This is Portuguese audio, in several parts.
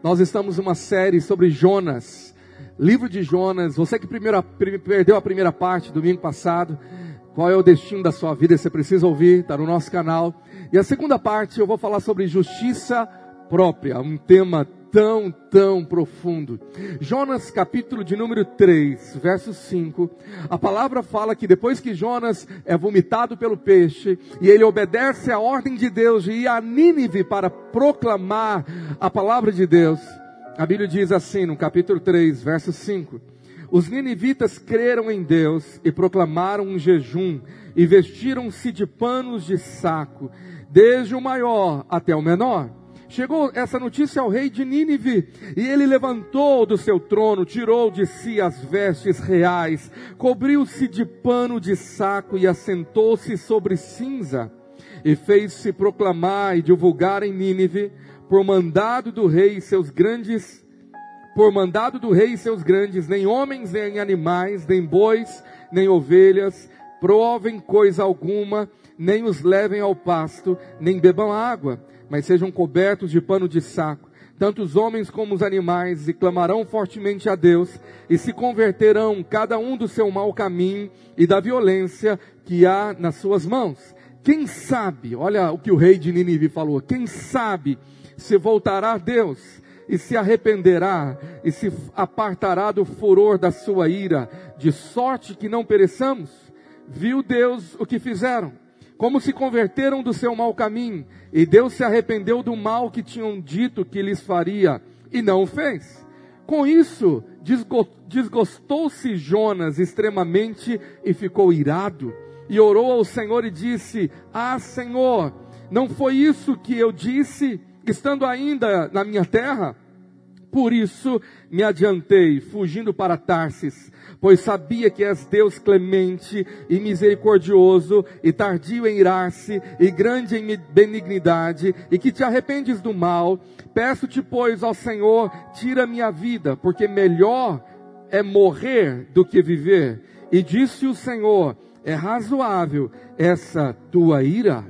Nós estamos numa série sobre Jonas, livro de Jonas. Você que perdeu a primeira parte domingo passado, qual é o destino da sua vida? Você precisa ouvir, está no nosso canal. E a segunda parte eu vou falar sobre justiça própria, um tema tão, tão profundo. Jonas, capítulo de número 3, verso 5. A palavra fala que depois que Jonas é vomitado pelo peixe e ele obedece à ordem de Deus de ir a Nínive para proclamar a palavra de Deus, a Bíblia diz assim no capítulo 3, verso 5. Os ninivitas creram em Deus e proclamaram um jejum e vestiram-se de panos de saco, desde o maior até o menor. Chegou essa notícia ao rei de Nínive, e ele levantou do seu trono, tirou de si as vestes reais, cobriu-se de pano de saco e assentou-se sobre cinza, e fez-se proclamar e divulgar em Nínive, por mandado do rei e seus grandes, por mandado do rei e seus grandes, nem homens, nem animais, nem bois, nem ovelhas, provem coisa alguma, nem os levem ao pasto, nem bebam água mas sejam cobertos de pano de saco, tanto os homens como os animais, e clamarão fortemente a Deus, e se converterão cada um do seu mau caminho e da violência que há nas suas mãos. Quem sabe, olha o que o rei de Nínive falou, quem sabe se voltará a Deus e se arrependerá e se apartará do furor da sua ira, de sorte que não pereçamos? Viu Deus o que fizeram? Como se converteram do seu mau caminho, e Deus se arrependeu do mal que tinham dito que lhes faria, e não o fez. Com isso, desgostou-se Jonas extremamente e ficou irado, e orou ao Senhor e disse: Ah, Senhor, não foi isso que eu disse, estando ainda na minha terra? Por isso me adiantei, fugindo para Tarsis, pois sabia que és Deus clemente e misericordioso, e tardio em irar-se, e grande em benignidade, e que te arrependes do mal. Peço-te, pois, ao Senhor, tira minha vida, porque melhor é morrer do que viver. E disse o Senhor: é razoável essa tua ira?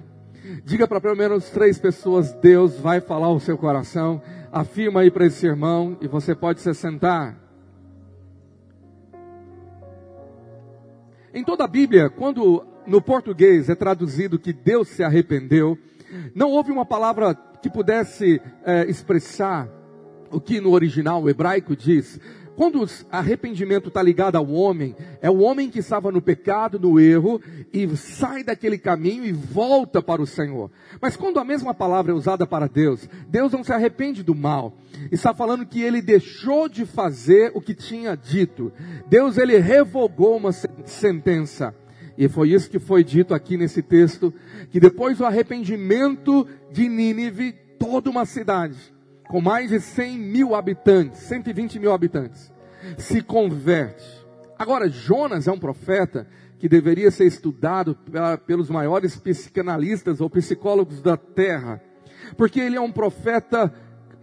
Diga para pelo menos três pessoas: Deus vai falar ao seu coração afirma aí para esse irmão e você pode se sentar. Em toda a Bíblia, quando no português é traduzido que Deus se arrependeu, não houve uma palavra que pudesse é, expressar o que no original hebraico diz. Quando o arrependimento está ligado ao homem, é o homem que estava no pecado, no erro, e sai daquele caminho e volta para o Senhor. Mas quando a mesma palavra é usada para Deus, Deus não se arrepende do mal. Está falando que ele deixou de fazer o que tinha dito. Deus ele revogou uma sentença. E foi isso que foi dito aqui nesse texto, que depois do arrependimento de Nínive, toda uma cidade com mais de 100 mil habitantes, 120 mil habitantes, se converte. Agora, Jonas é um profeta que deveria ser estudado pelos maiores psicanalistas ou psicólogos da terra, porque ele é um profeta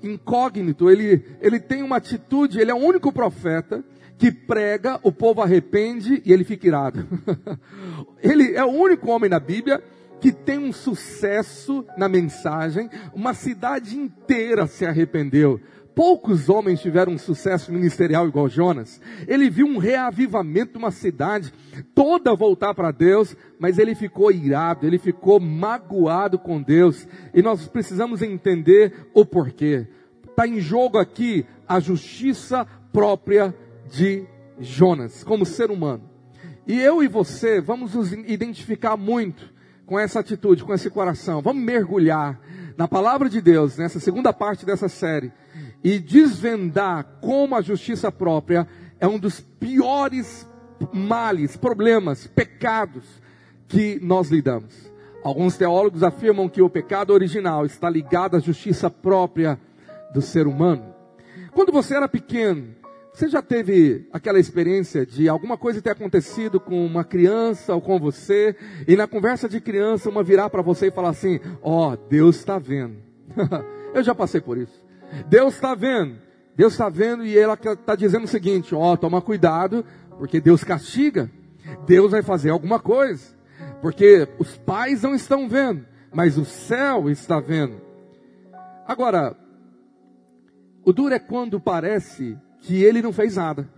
incógnito, ele, ele tem uma atitude, ele é o único profeta que prega, o povo arrepende e ele fica irado. ele é o único homem na Bíblia que tem um sucesso na mensagem, uma cidade inteira se arrependeu. Poucos homens tiveram um sucesso ministerial igual Jonas. Ele viu um reavivamento de uma cidade toda voltar para Deus, mas ele ficou irado, ele ficou magoado com Deus. E nós precisamos entender o porquê. Está em jogo aqui a justiça própria de Jonas, como ser humano. E eu e você vamos nos identificar muito com essa atitude, com esse coração. Vamos mergulhar na palavra de Deus, nessa segunda parte dessa série, e desvendar como a justiça própria é um dos piores males, problemas, pecados que nós lidamos. Alguns teólogos afirmam que o pecado original está ligado à justiça própria do ser humano. Quando você era pequeno, você já teve aquela experiência de alguma coisa ter acontecido com uma criança ou com você, e na conversa de criança uma virar para você e falar assim: Ó, oh, Deus está vendo. Eu já passei por isso. Deus está vendo. Deus está vendo e ela está dizendo o seguinte: Ó, oh, toma cuidado, porque Deus castiga. Deus vai fazer alguma coisa. Porque os pais não estão vendo, mas o céu está vendo. Agora, O duro é quando parece que ele não fez nada.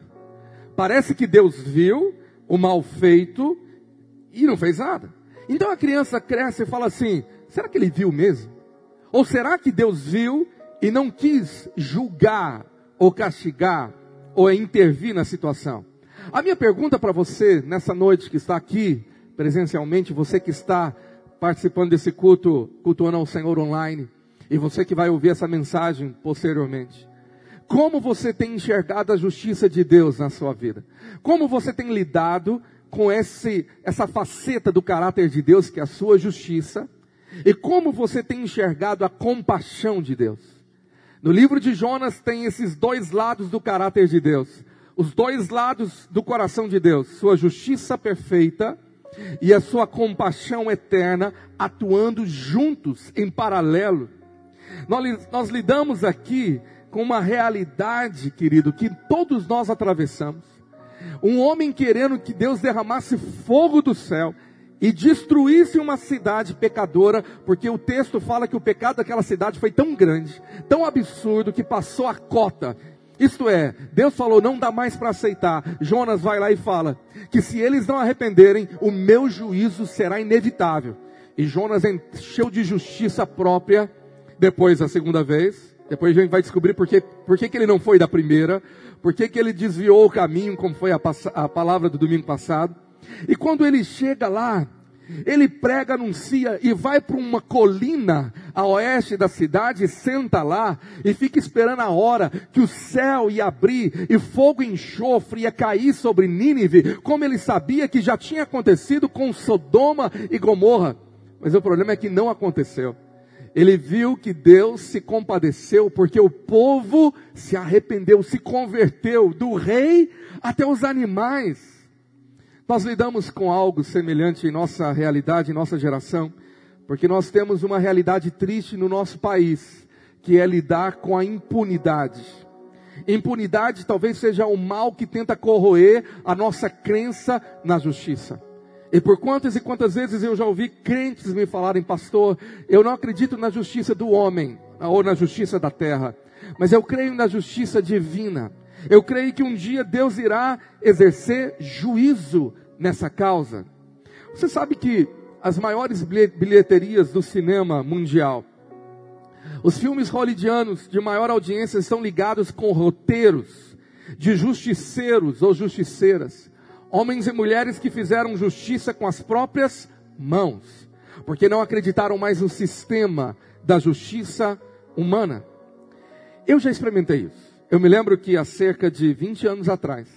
Parece que Deus viu o mal feito e não fez nada. Então a criança cresce e fala assim: será que ele viu mesmo? Ou será que Deus viu e não quis julgar ou castigar ou intervir na situação? A minha pergunta para você nessa noite que está aqui presencialmente, você que está participando desse culto, cultuando ao Senhor online, e você que vai ouvir essa mensagem posteriormente. Como você tem enxergado a justiça de Deus na sua vida? Como você tem lidado com esse, essa faceta do caráter de Deus, que é a sua justiça? E como você tem enxergado a compaixão de Deus? No livro de Jonas tem esses dois lados do caráter de Deus. Os dois lados do coração de Deus. Sua justiça perfeita e a sua compaixão eterna atuando juntos, em paralelo. Nós, nós lidamos aqui com uma realidade, querido, que todos nós atravessamos. Um homem querendo que Deus derramasse fogo do céu e destruísse uma cidade pecadora, porque o texto fala que o pecado daquela cidade foi tão grande, tão absurdo, que passou a cota. Isto é, Deus falou, não dá mais para aceitar. Jonas vai lá e fala que se eles não arrependerem, o meu juízo será inevitável. E Jonas encheu de justiça própria depois da segunda vez. Depois a gente vai descobrir por que, por que, que ele não foi da primeira, por que, que ele desviou o caminho, como foi a, a palavra do domingo passado. E quando ele chega lá, ele prega, anuncia e vai para uma colina a oeste da cidade, senta lá e fica esperando a hora que o céu ia abrir e fogo e enxofre ia cair sobre Nínive, como ele sabia que já tinha acontecido com Sodoma e Gomorra. Mas o problema é que não aconteceu. Ele viu que Deus se compadeceu porque o povo se arrependeu, se converteu do rei até os animais. Nós lidamos com algo semelhante em nossa realidade, em nossa geração, porque nós temos uma realidade triste no nosso país, que é lidar com a impunidade. Impunidade talvez seja o mal que tenta corroer a nossa crença na justiça. E por quantas e quantas vezes eu já ouvi crentes me falarem, pastor, eu não acredito na justiça do homem, ou na justiça da terra, mas eu creio na justiça divina. Eu creio que um dia Deus irá exercer juízo nessa causa. Você sabe que as maiores bilheterias do cinema mundial, os filmes hollywoodianos de maior audiência estão ligados com roteiros de justiceiros ou justiceiras, homens e mulheres que fizeram justiça com as próprias mãos, porque não acreditaram mais no sistema da justiça humana. Eu já experimentei isso. Eu me lembro que há cerca de 20 anos atrás,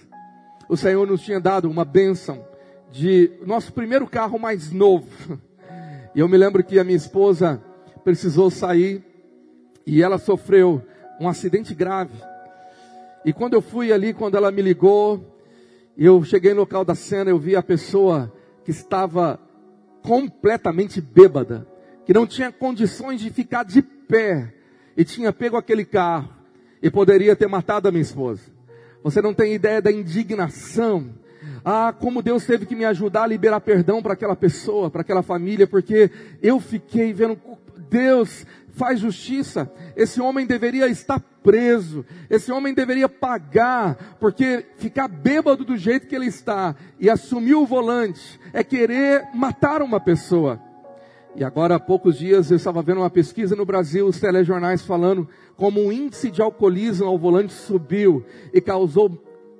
o Senhor nos tinha dado uma bênção de nosso primeiro carro mais novo. E eu me lembro que a minha esposa precisou sair e ela sofreu um acidente grave. E quando eu fui ali, quando ela me ligou, eu cheguei no local da cena, eu vi a pessoa que estava completamente bêbada, que não tinha condições de ficar de pé e tinha pego aquele carro e poderia ter matado a minha esposa. Você não tem ideia da indignação. Ah, como Deus teve que me ajudar a liberar perdão para aquela pessoa, para aquela família, porque eu fiquei vendo, Deus faz justiça. Esse homem deveria estar preso. Esse homem deveria pagar, porque ficar bêbado do jeito que ele está e assumir o volante é querer matar uma pessoa. E agora há poucos dias eu estava vendo uma pesquisa no Brasil, os telejornais falando como o índice de alcoolismo ao volante subiu e causou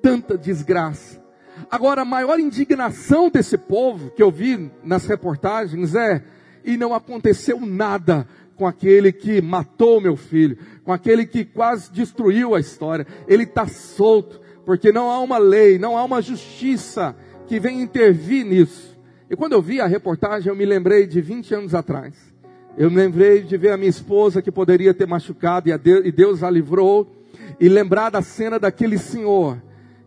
tanta desgraça. Agora a maior indignação desse povo que eu vi nas reportagens é e não aconteceu nada com aquele que matou meu filho, com aquele que quase destruiu a história. Ele está solto, porque não há uma lei, não há uma justiça que venha intervir nisso. E quando eu vi a reportagem, eu me lembrei de 20 anos atrás. Eu me lembrei de ver a minha esposa que poderia ter machucado e Deus a livrou. E lembrar da cena daquele senhor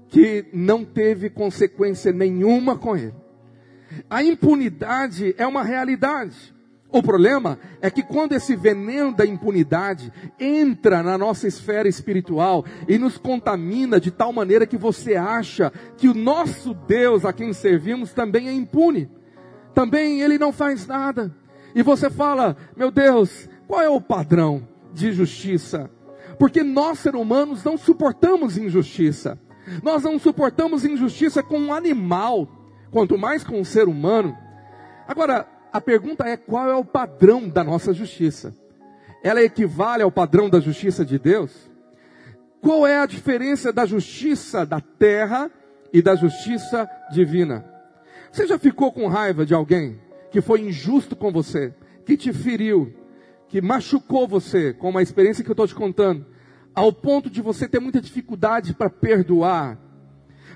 que não teve consequência nenhuma com ele. A impunidade é uma realidade. O problema é que quando esse veneno da impunidade entra na nossa esfera espiritual e nos contamina de tal maneira que você acha que o nosso Deus a quem servimos também é impune, também ele não faz nada. E você fala, meu Deus, qual é o padrão de justiça? Porque nós, seres humanos, não suportamos injustiça. Nós não suportamos injustiça com um animal, quanto mais com um ser humano. Agora, a pergunta é: qual é o padrão da nossa justiça? Ela equivale ao padrão da justiça de Deus? Qual é a diferença da justiça da terra e da justiça divina? Você já ficou com raiva de alguém que foi injusto com você, que te feriu, que machucou você, com uma experiência que eu estou te contando, ao ponto de você ter muita dificuldade para perdoar?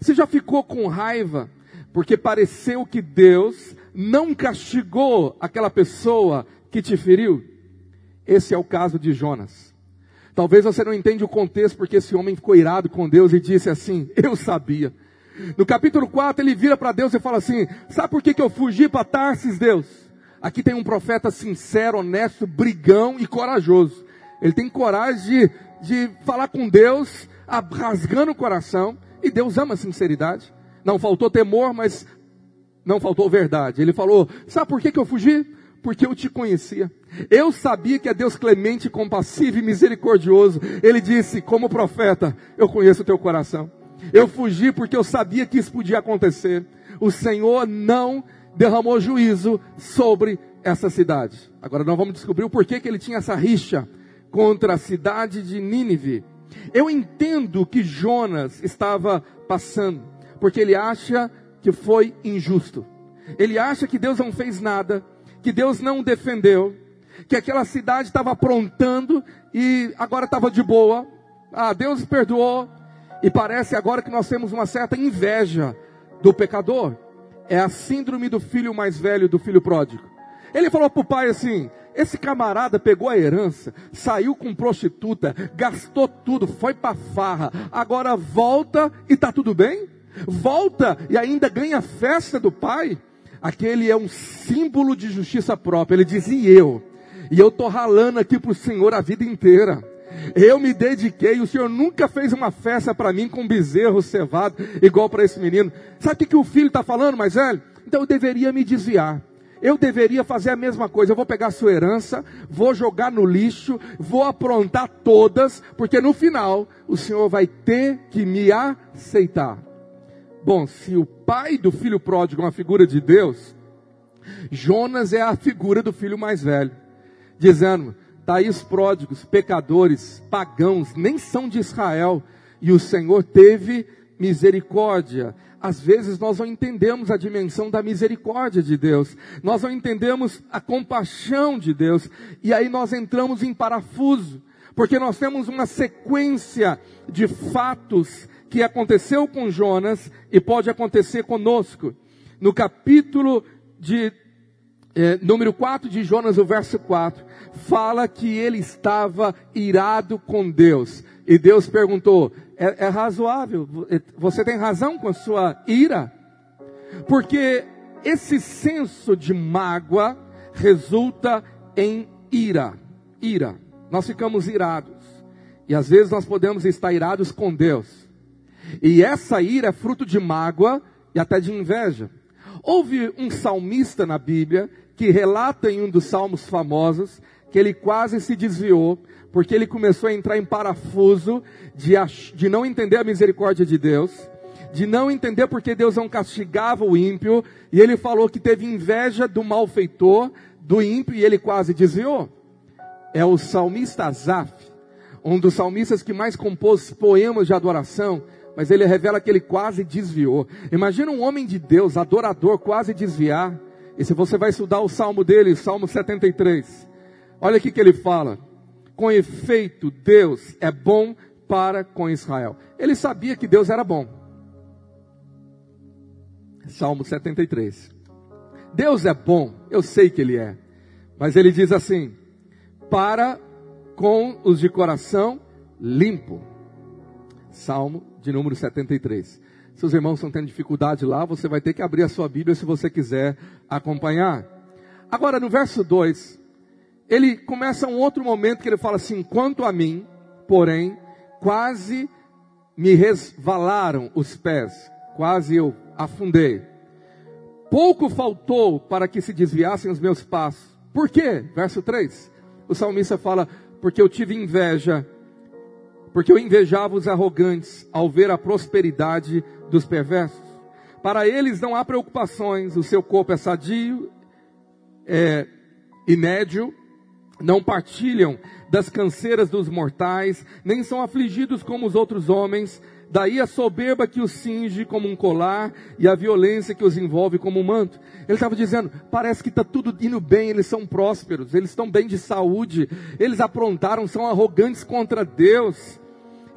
Você já ficou com raiva porque pareceu que Deus não castigou aquela pessoa que te feriu? Esse é o caso de Jonas. Talvez você não entenda o contexto porque esse homem ficou irado com Deus e disse assim: Eu sabia. No capítulo 4, ele vira para Deus e fala assim: Sabe por que, que eu fugi para Tarsis, Deus? Aqui tem um profeta sincero, honesto, brigão e corajoso. Ele tem coragem de, de falar com Deus, rasgando o coração. E Deus ama a sinceridade. Não faltou temor, mas não faltou verdade. Ele falou: Sabe por que, que eu fugi? Porque eu te conhecia. Eu sabia que é Deus clemente, compassivo e misericordioso. Ele disse, como profeta, eu conheço o teu coração. Eu fugi porque eu sabia que isso podia acontecer. O Senhor não derramou juízo sobre essa cidade. Agora nós vamos descobrir o porquê que ele tinha essa rixa contra a cidade de Nínive. Eu entendo que Jonas estava passando, porque ele acha que foi injusto. Ele acha que Deus não fez nada, que Deus não o defendeu, que aquela cidade estava aprontando e agora estava de boa. Ah, Deus perdoou, e parece agora que nós temos uma certa inveja do pecador. É a síndrome do filho mais velho do filho pródigo. Ele falou para o pai assim: esse camarada pegou a herança, saiu com prostituta, gastou tudo, foi para farra, agora volta e está tudo bem? Volta e ainda ganha festa do pai? Aquele é um símbolo de justiça própria. Ele diz: e eu? E eu estou ralando aqui para o Senhor a vida inteira. Eu me dediquei, o Senhor nunca fez uma festa para mim com bezerro cevado, igual para esse menino. Sabe o que, que o filho está falando, mais velho? Então eu deveria me desviar. Eu deveria fazer a mesma coisa. Eu vou pegar a sua herança, vou jogar no lixo, vou aprontar todas, porque no final o Senhor vai ter que me aceitar. Bom, se o pai do filho pródigo é uma figura de Deus, Jonas é a figura do filho mais velho, dizendo: Está aí os pródigos, pecadores, pagãos, nem são de Israel. E o Senhor teve misericórdia. Às vezes nós não entendemos a dimensão da misericórdia de Deus, nós não entendemos a compaixão de Deus, e aí nós entramos em parafuso, porque nós temos uma sequência de fatos que aconteceu com Jonas e pode acontecer conosco. No capítulo de é, número 4 de Jonas, o verso 4, fala que ele estava irado com Deus. E Deus perguntou: é, é razoável? Você tem razão com a sua ira? Porque esse senso de mágoa resulta em ira. Ira. Nós ficamos irados. E às vezes nós podemos estar irados com Deus. E essa ira é fruto de mágoa e até de inveja. Houve um salmista na Bíblia que relata em um dos salmos famosos que ele quase se desviou, porque ele começou a entrar em parafuso de, de não entender a misericórdia de Deus, de não entender porque Deus não castigava o ímpio, e ele falou que teve inveja do malfeitor, do ímpio, e ele quase desviou. É o salmista Azaf, um dos salmistas que mais compôs poemas de adoração, mas ele revela que ele quase desviou. Imagina um homem de Deus, adorador, quase desviar. E se você vai estudar o salmo dele, Salmo 73, olha aqui que ele fala: Com efeito, Deus é bom para com Israel. Ele sabia que Deus era bom. Salmo 73. Deus é bom, eu sei que Ele é. Mas ele diz assim: para com os de coração limpo. Salmo de número 73. Seus irmãos estão tendo dificuldade lá, você vai ter que abrir a sua Bíblia se você quiser acompanhar. Agora, no verso 2, ele começa um outro momento que ele fala assim: quanto a mim, porém, quase me resvalaram os pés, quase eu afundei. Pouco faltou para que se desviassem os meus passos. Por quê? Verso 3. O salmista fala: porque eu tive inveja porque eu invejava os arrogantes ao ver a prosperidade dos perversos. Para eles não há preocupações, o seu corpo é sadio, é inédio, não partilham das canseiras dos mortais, nem são afligidos como os outros homens, daí a soberba que os cinge como um colar e a violência que os envolve como um manto. Ele estava dizendo, parece que está tudo indo bem, eles são prósperos, eles estão bem de saúde, eles aprontaram, são arrogantes contra Deus,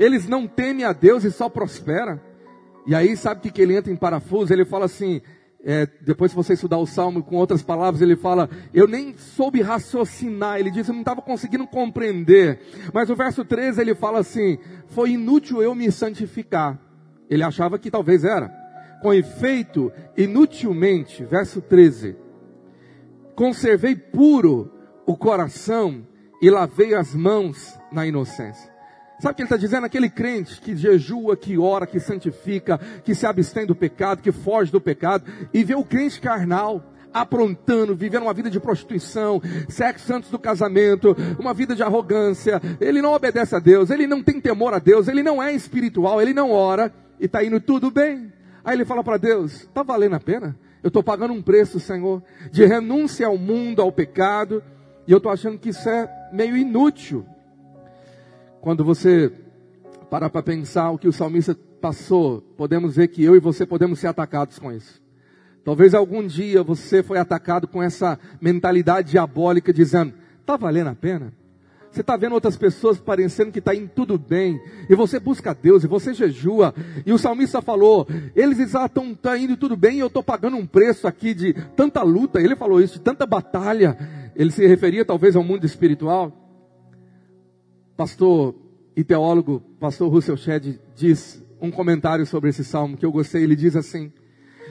eles não temem a Deus e só prosperam. E aí sabe o que, que ele entra em parafuso? Ele fala assim, é, depois se você estudar o Salmo com outras palavras, ele fala, eu nem soube raciocinar, ele diz, eu não estava conseguindo compreender. Mas o verso 13 ele fala assim, foi inútil eu me santificar. Ele achava que talvez era. Com efeito, inutilmente, verso 13, conservei puro o coração e lavei as mãos na inocência. Sabe o que ele está dizendo? Aquele crente que jejua, que ora, que santifica, que se abstém do pecado, que foge do pecado, e vê o crente carnal, aprontando, vivendo uma vida de prostituição, sexo antes do casamento, uma vida de arrogância, ele não obedece a Deus, ele não tem temor a Deus, ele não é espiritual, ele não ora, e está indo tudo bem. Aí ele fala para Deus: está valendo a pena? Eu estou pagando um preço, Senhor, de renúncia ao mundo, ao pecado, e eu estou achando que isso é meio inútil. Quando você para para pensar o que o salmista passou, podemos ver que eu e você podemos ser atacados com isso. Talvez algum dia você foi atacado com essa mentalidade diabólica, dizendo: está valendo a pena? Você está vendo outras pessoas parecendo que está indo tudo bem, e você busca Deus, e você jejua, e o salmista falou: eles estão tá indo tudo bem, e eu estou pagando um preço aqui de tanta luta. Ele falou isso, de tanta batalha. Ele se referia talvez ao mundo espiritual pastor e teólogo, pastor Russell Shedd, diz um comentário sobre esse salmo que eu gostei. Ele diz assim: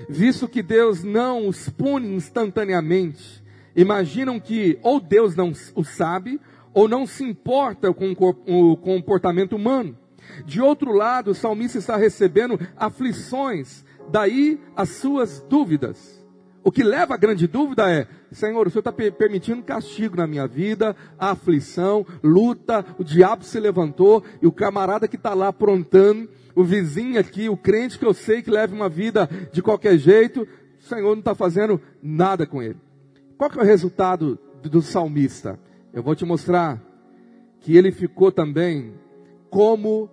Visto que Deus não os pune instantaneamente, imaginam que ou Deus não o sabe, ou não se importa com o comportamento humano. De outro lado, o salmista está recebendo aflições, daí as suas dúvidas. O que leva a grande dúvida é: Senhor, o Senhor está permitindo castigo na minha vida, aflição, luta, o diabo se levantou e o camarada que está lá aprontando, o vizinho aqui, o crente que eu sei que leva uma vida de qualquer jeito, o Senhor não está fazendo nada com ele. Qual que é o resultado do salmista? Eu vou te mostrar que ele ficou também como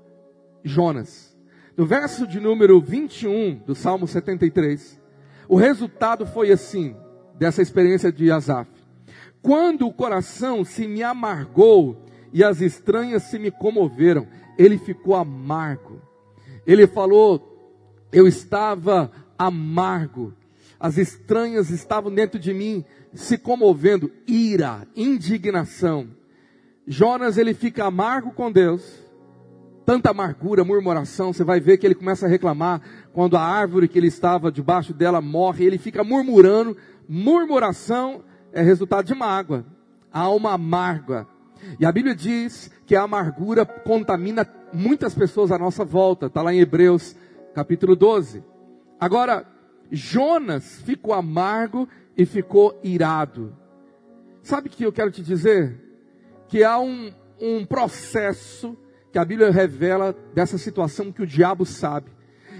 Jonas. No verso de número 21 do Salmo 73, o resultado foi assim, dessa experiência de Asaf. Quando o coração se me amargou e as estranhas se me comoveram, ele ficou amargo. Ele falou: Eu estava amargo. As estranhas estavam dentro de mim se comovendo, ira, indignação. Jonas ele fica amargo com Deus tanta amargura, murmuração, você vai ver que ele começa a reclamar quando a árvore que ele estava debaixo dela morre, ele fica murmurando. Murmuração é resultado de mágoa, alma amarga. E a Bíblia diz que a amargura contamina muitas pessoas à nossa volta, está lá em Hebreus capítulo 12. Agora, Jonas ficou amargo e ficou irado. Sabe o que eu quero te dizer? Que há um, um processo que a Bíblia revela dessa situação que o diabo sabe.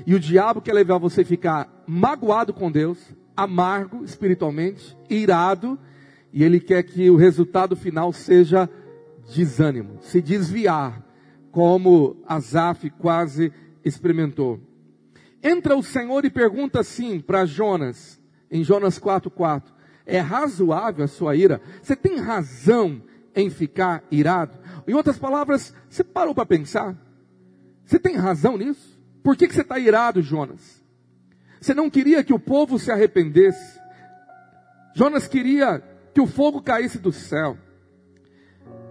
E o diabo quer levar você a ficar magoado com Deus, amargo espiritualmente, irado, e ele quer que o resultado final seja desânimo, se desviar, como Asaf quase experimentou. Entra o Senhor e pergunta assim para Jonas, em Jonas 4:4, é razoável a sua ira? Você tem razão em ficar irado? Em outras palavras, você parou para pensar? Você tem razão nisso? Por que, que você está irado, Jonas? Você não queria que o povo se arrependesse. Jonas queria que o fogo caísse do céu.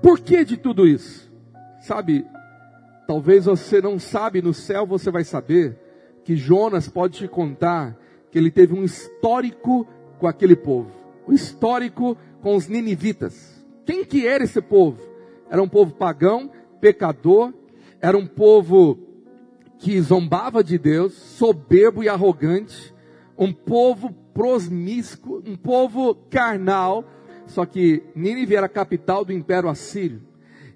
Por que de tudo isso? Sabe, talvez você não sabe, no céu você vai saber que Jonas pode te contar que ele teve um histórico com aquele povo. Um histórico com os ninivitas. Quem que era esse povo? Era um povo pagão, pecador, era um povo que zombava de Deus, soberbo e arrogante, um povo prosmíscuo, um povo carnal, só que Nínive era a capital do império assírio.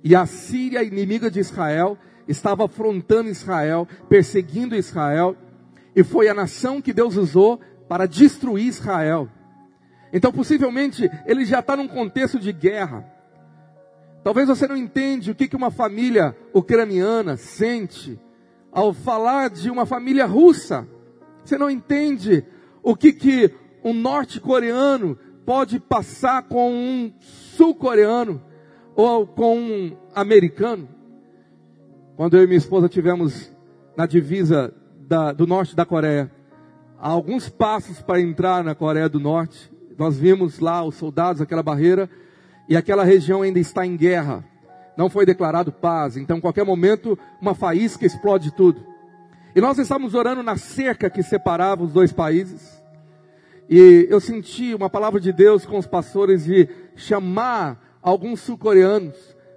E a Síria, inimiga de Israel, estava afrontando Israel, perseguindo Israel, e foi a nação que Deus usou para destruir Israel. Então, possivelmente, ele já está num contexto de guerra. Talvez você não entende o que, que uma família ucraniana sente ao falar de uma família russa. Você não entende o que, que um norte-coreano pode passar com um sul-coreano ou com um americano. Quando eu e minha esposa tivemos na divisa da, do norte da Coreia, há alguns passos para entrar na Coreia do Norte, nós vimos lá os soldados, aquela barreira, e aquela região ainda está em guerra. Não foi declarado paz, então qualquer momento uma faísca explode tudo. E nós estávamos orando na cerca que separava os dois países. E eu senti uma palavra de Deus com os pastores de chamar alguns sul-coreanos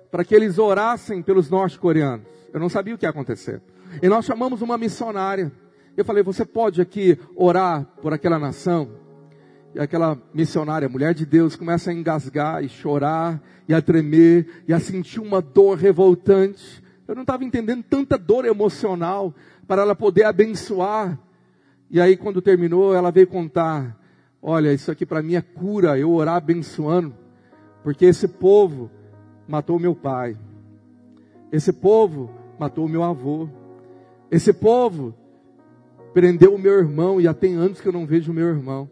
para que eles orassem pelos norte-coreanos. Eu não sabia o que ia acontecer. E nós chamamos uma missionária. Eu falei: Você pode aqui orar por aquela nação? E aquela missionária, mulher de Deus, começa a engasgar e chorar e a tremer e a sentir uma dor revoltante. Eu não estava entendendo tanta dor emocional para ela poder abençoar. E aí, quando terminou, ela veio contar: Olha, isso aqui para mim é cura, eu orar abençoando, porque esse povo matou meu pai, esse povo matou meu avô, esse povo prendeu o meu irmão e há tem anos que eu não vejo o meu irmão.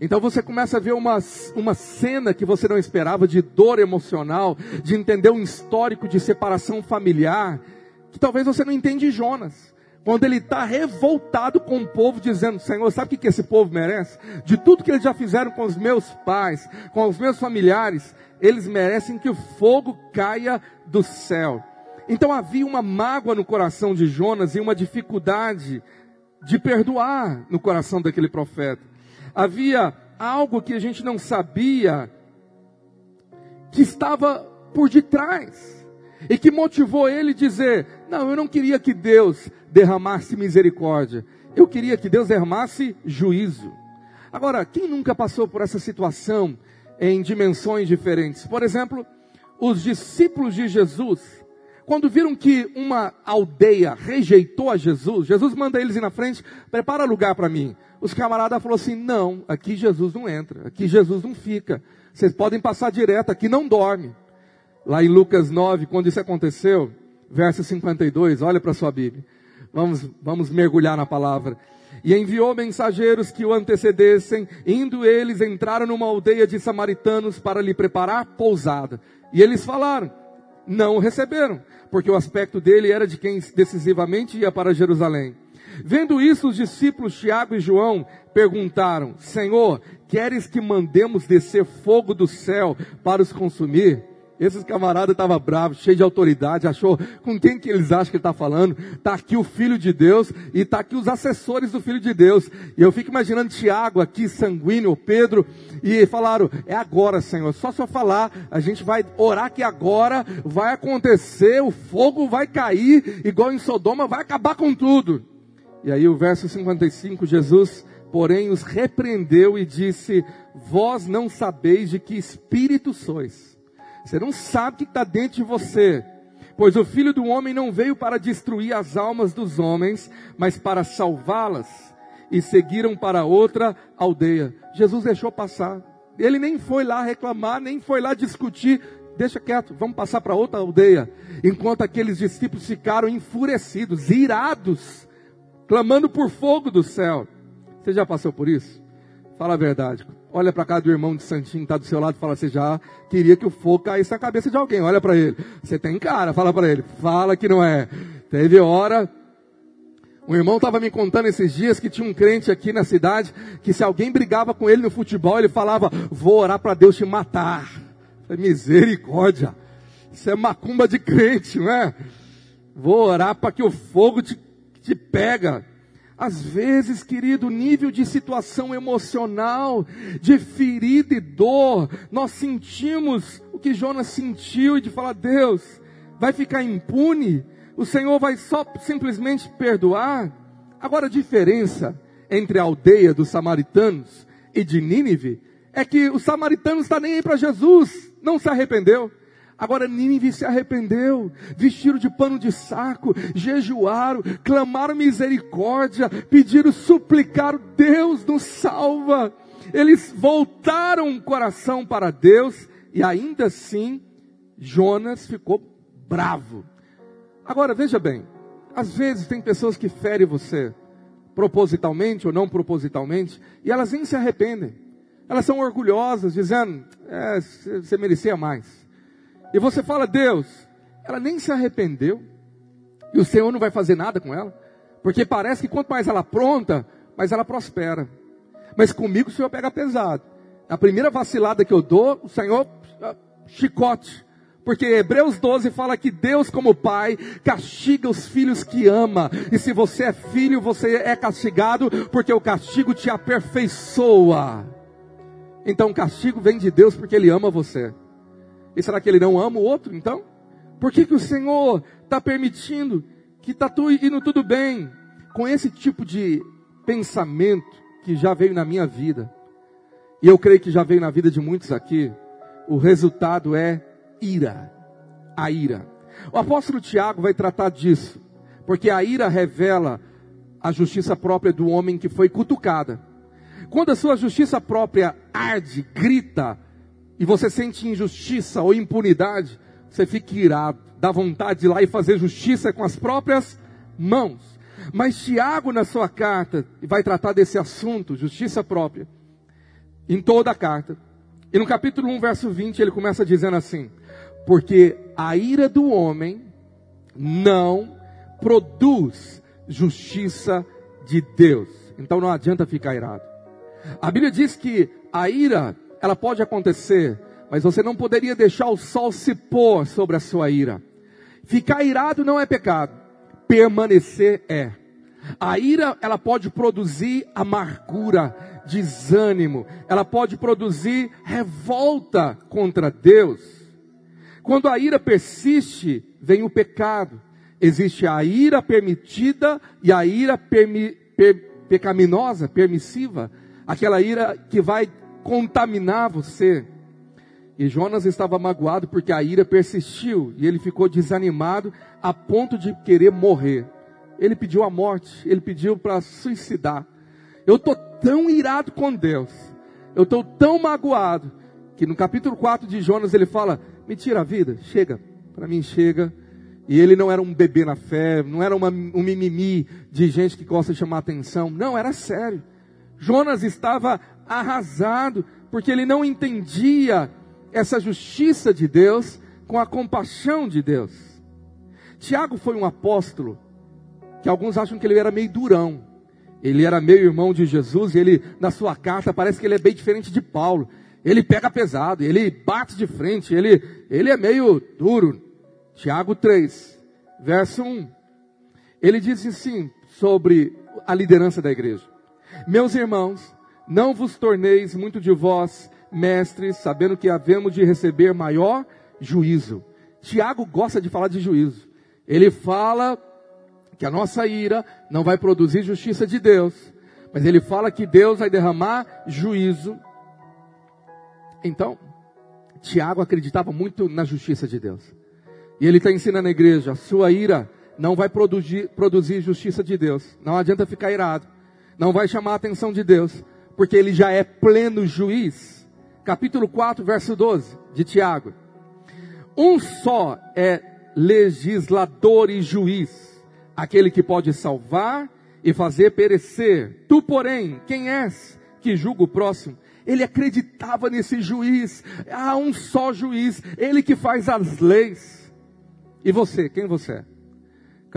Então você começa a ver uma, uma cena que você não esperava de dor emocional, de entender um histórico de separação familiar, que talvez você não entende Jonas. Quando ele está revoltado com o povo, dizendo: Senhor, sabe o que esse povo merece? De tudo que eles já fizeram com os meus pais, com os meus familiares, eles merecem que o fogo caia do céu. Então havia uma mágoa no coração de Jonas e uma dificuldade de perdoar no coração daquele profeta. Havia algo que a gente não sabia que estava por detrás e que motivou ele dizer: Não, eu não queria que Deus derramasse misericórdia, eu queria que Deus derramasse juízo. Agora, quem nunca passou por essa situação em dimensões diferentes? Por exemplo, os discípulos de Jesus, quando viram que uma aldeia rejeitou a Jesus, Jesus manda eles ir na frente, prepara lugar para mim. Os camaradas falaram assim: não, aqui Jesus não entra, aqui Jesus não fica. Vocês podem passar direto, aqui não dorme. Lá em Lucas 9, quando isso aconteceu, verso 52, olha para sua Bíblia. Vamos, vamos mergulhar na palavra. E enviou mensageiros que o antecedessem, indo eles entraram numa aldeia de samaritanos para lhe preparar pousada. E eles falaram, não o receberam, porque o aspecto dele era de quem decisivamente ia para Jerusalém. Vendo isso, os discípulos Tiago e João perguntaram: Senhor, queres que mandemos descer fogo do céu para os consumir? Esses camaradas estavam bravos, cheios de autoridade, achou com quem que eles acham que ele está falando? Está aqui o Filho de Deus e está aqui os assessores do Filho de Deus. E eu fico imaginando Tiago aqui, sanguíneo, Pedro, e falaram, é agora, Senhor, só se eu falar, a gente vai orar que agora vai acontecer, o fogo vai cair, igual em Sodoma, vai acabar com tudo. E aí o verso 55, Jesus, porém, os repreendeu e disse, vós não sabeis de que espírito sois você não sabe o que está dentro de você. Pois o filho do homem não veio para destruir as almas dos homens, mas para salvá-las. E seguiram para outra aldeia. Jesus deixou passar. Ele nem foi lá reclamar, nem foi lá discutir. Deixa quieto, vamos passar para outra aldeia. Enquanto aqueles discípulos ficaram enfurecidos, irados, clamando por fogo do céu. Você já passou por isso? Fala a verdade. Olha para cá do irmão de Santinho que está do seu lado e fala: Você já queria que o fogo caísse na cabeça de alguém. Olha para ele. Você tem cara, fala para ele. Fala que não é. Teve hora. Um irmão estava me contando esses dias que tinha um crente aqui na cidade que se alguém brigava com ele no futebol, ele falava: Vou orar para Deus te matar. Falei, Misericórdia. Isso é macumba de crente, não é? Vou orar para que o fogo te, te pega. Às vezes, querido, nível de situação emocional, de ferida e dor, nós sentimos o que Jonas sentiu e de falar, Deus, vai ficar impune? O Senhor vai só simplesmente perdoar? Agora, a diferença entre a aldeia dos samaritanos e de Nínive é que os samaritanos está nem aí para Jesus, não se arrependeu. Agora Nínive se arrependeu, vestiram de pano de saco, jejuaram, clamaram misericórdia, pediram, suplicaram, Deus nos salva. Eles voltaram o coração para Deus e ainda assim Jonas ficou bravo. Agora veja bem, às vezes tem pessoas que ferem você, propositalmente ou não propositalmente, e elas nem se arrependem. Elas são orgulhosas, dizendo, é, você merecia mais. E você fala, Deus, ela nem se arrependeu, e o Senhor não vai fazer nada com ela, porque parece que quanto mais ela pronta, mais ela prospera. Mas comigo o Senhor pega pesado. A primeira vacilada que eu dou, o Senhor, ah, chicote. Porque Hebreus 12 fala que Deus, como Pai, castiga os filhos que ama. E se você é filho, você é castigado, porque o castigo te aperfeiçoa. Então o castigo vem de Deus porque Ele ama você. E será que ele não ama o outro, então? Por que, que o Senhor está permitindo que está indo tudo bem com esse tipo de pensamento que já veio na minha vida? E eu creio que já veio na vida de muitos aqui. O resultado é ira. A ira. O apóstolo Tiago vai tratar disso. Porque a ira revela a justiça própria do homem que foi cutucada. Quando a sua justiça própria arde, grita, e você sente injustiça ou impunidade, você fica irado, dá vontade de ir lá e fazer justiça com as próprias mãos. Mas Tiago, na sua carta, vai tratar desse assunto, justiça própria, em toda a carta. E no capítulo 1, verso 20, ele começa dizendo assim: Porque a ira do homem não produz justiça de Deus. Então não adianta ficar irado. A Bíblia diz que a ira ela pode acontecer, mas você não poderia deixar o sol se pôr sobre a sua ira. Ficar irado não é pecado, permanecer é. A ira, ela pode produzir amargura, desânimo, ela pode produzir revolta contra Deus. Quando a ira persiste, vem o pecado. Existe a ira permitida e a ira permi, per, pecaminosa, permissiva. Aquela ira que vai contaminar você. E Jonas estava magoado porque a ira persistiu e ele ficou desanimado a ponto de querer morrer. Ele pediu a morte, ele pediu para suicidar. Eu estou tão irado com Deus, eu estou tão magoado, que no capítulo 4 de Jonas ele fala: Me tira a vida, chega, para mim chega. E ele não era um bebê na fé, não era uma, um mimimi de gente que gosta de chamar atenção, não, era sério. Jonas estava arrasado, porque ele não entendia essa justiça de Deus com a compaixão de Deus. Tiago foi um apóstolo que alguns acham que ele era meio durão. Ele era meio irmão de Jesus e ele, na sua carta, parece que ele é bem diferente de Paulo. Ele pega pesado, ele bate de frente, ele, ele é meio duro. Tiago 3, verso 1. Ele diz assim sobre a liderança da igreja: Meus irmãos, não vos torneis muito de vós mestres, sabendo que havemos de receber maior juízo. Tiago gosta de falar de juízo. Ele fala que a nossa ira não vai produzir justiça de Deus, mas ele fala que Deus vai derramar juízo. Então, Tiago acreditava muito na justiça de Deus. E ele está ensinando a igreja: a sua ira não vai produzir, produzir justiça de Deus. Não adianta ficar irado. Não vai chamar a atenção de Deus porque ele já é pleno juiz. Capítulo 4, verso 12 de Tiago. Um só é legislador e juiz, aquele que pode salvar e fazer perecer. Tu, porém, quem és que julga o próximo? Ele acreditava nesse juiz. Há um só juiz, ele que faz as leis. E você, quem você é?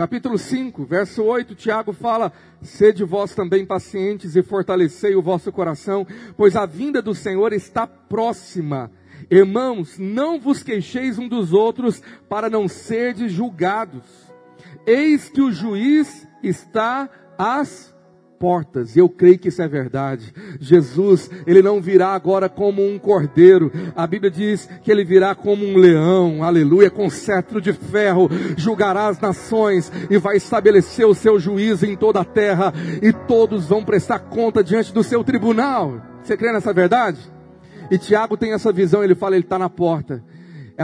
Capítulo 5, verso 8, Tiago fala: Sede vós também pacientes e fortalecei o vosso coração, pois a vinda do Senhor está próxima. Irmãos, não vos queixeis um dos outros para não serdes julgados. Eis que o juiz está às portas. E eu creio que isso é verdade. Jesus, ele não virá agora como um cordeiro. A Bíblia diz que ele virá como um leão, aleluia, com cetro de ferro, julgará as nações e vai estabelecer o seu juízo em toda a terra e todos vão prestar conta diante do seu tribunal. Você crê nessa verdade? E Tiago tem essa visão, ele fala, ele está na porta.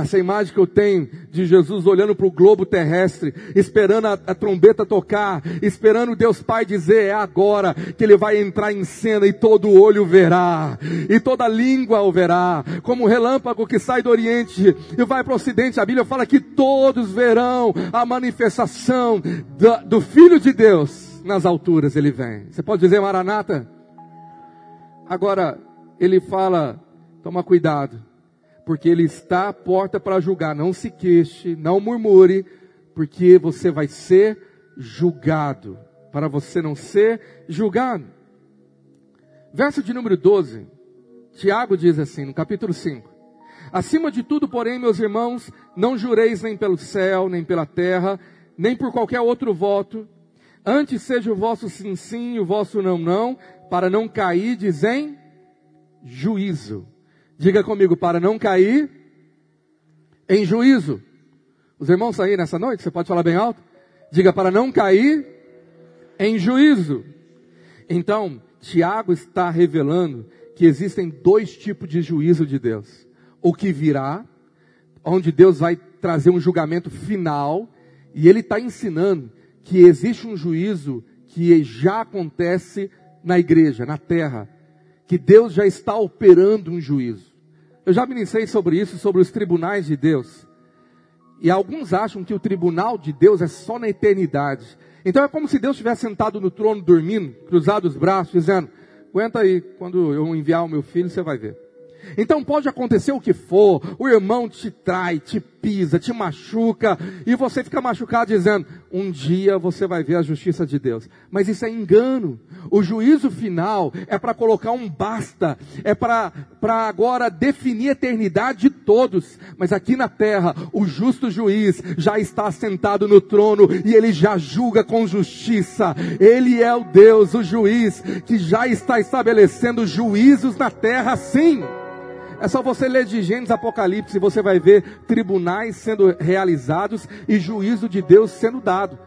Essa imagem que eu tenho de Jesus olhando para o globo terrestre, esperando a, a, trombeta tocar, esperando Deus Pai dizer é agora que Ele vai entrar em cena e todo olho verá, e toda língua o verá, como um relâmpago que sai do Oriente e vai para o Ocidente. A Bíblia fala que todos verão a manifestação do, do Filho de Deus nas alturas. Ele vem. Você pode dizer Maranata? Agora, ele fala, toma cuidado porque ele está à porta para julgar. Não se queixe, não murmure, porque você vai ser julgado. Para você não ser julgado. Verso de número 12. Tiago diz assim, no capítulo 5. Acima de tudo, porém, meus irmãos, não jureis nem pelo céu, nem pela terra, nem por qualquer outro voto. Antes seja o vosso sim, sim o vosso não, não, para não cair, em juízo. Diga comigo, para não cair em juízo. Os irmãos saíram nessa noite? Você pode falar bem alto? Diga, para não cair em juízo. Então, Tiago está revelando que existem dois tipos de juízo de Deus. O que virá, onde Deus vai trazer um julgamento final, e ele está ensinando que existe um juízo que já acontece na igreja, na terra, que Deus já está operando um juízo. Eu já ministrei sobre isso, sobre os tribunais de Deus. E alguns acham que o tribunal de Deus é só na eternidade. Então é como se Deus estivesse sentado no trono dormindo, cruzado os braços, dizendo: Aguenta aí, quando eu enviar o meu filho, você vai ver. Então pode acontecer o que for, o irmão te trai, te pisa, te machuca, e você fica machucado dizendo: um dia você vai ver a justiça de Deus. Mas isso é engano. O juízo final é para colocar um basta, é para agora definir a eternidade de todos. Mas aqui na terra, o justo juiz já está sentado no trono e ele já julga com justiça. Ele é o Deus, o juiz, que já está estabelecendo juízos na terra, sim. É só você ler de Gênesis Apocalipse e você vai ver tribunais sendo realizados e juízo de Deus sendo dado.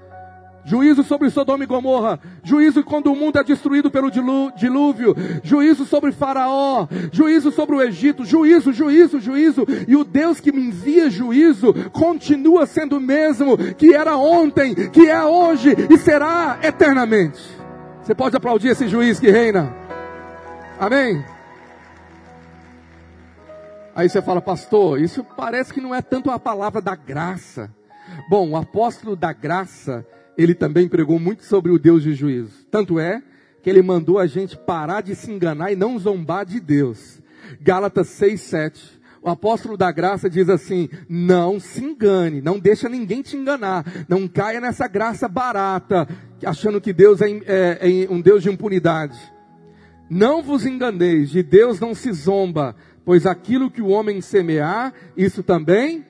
Juízo sobre Sodoma e Gomorra, juízo quando o mundo é destruído pelo dilúvio, juízo sobre Faraó, juízo sobre o Egito, juízo, juízo, juízo, e o Deus que me envia juízo continua sendo o mesmo que era ontem, que é hoje e será eternamente. Você pode aplaudir esse juiz que reina. Amém? Aí você fala, pastor, isso parece que não é tanto a palavra da graça. Bom, o apóstolo da graça, ele também pregou muito sobre o Deus de juízo. Tanto é que ele mandou a gente parar de se enganar e não zombar de Deus. Gálatas 6, 7. O apóstolo da graça diz assim: não se engane, não deixa ninguém te enganar, não caia nessa graça barata, achando que Deus é, é, é um Deus de impunidade. Não vos enganeis, de Deus não se zomba, pois aquilo que o homem semear, isso também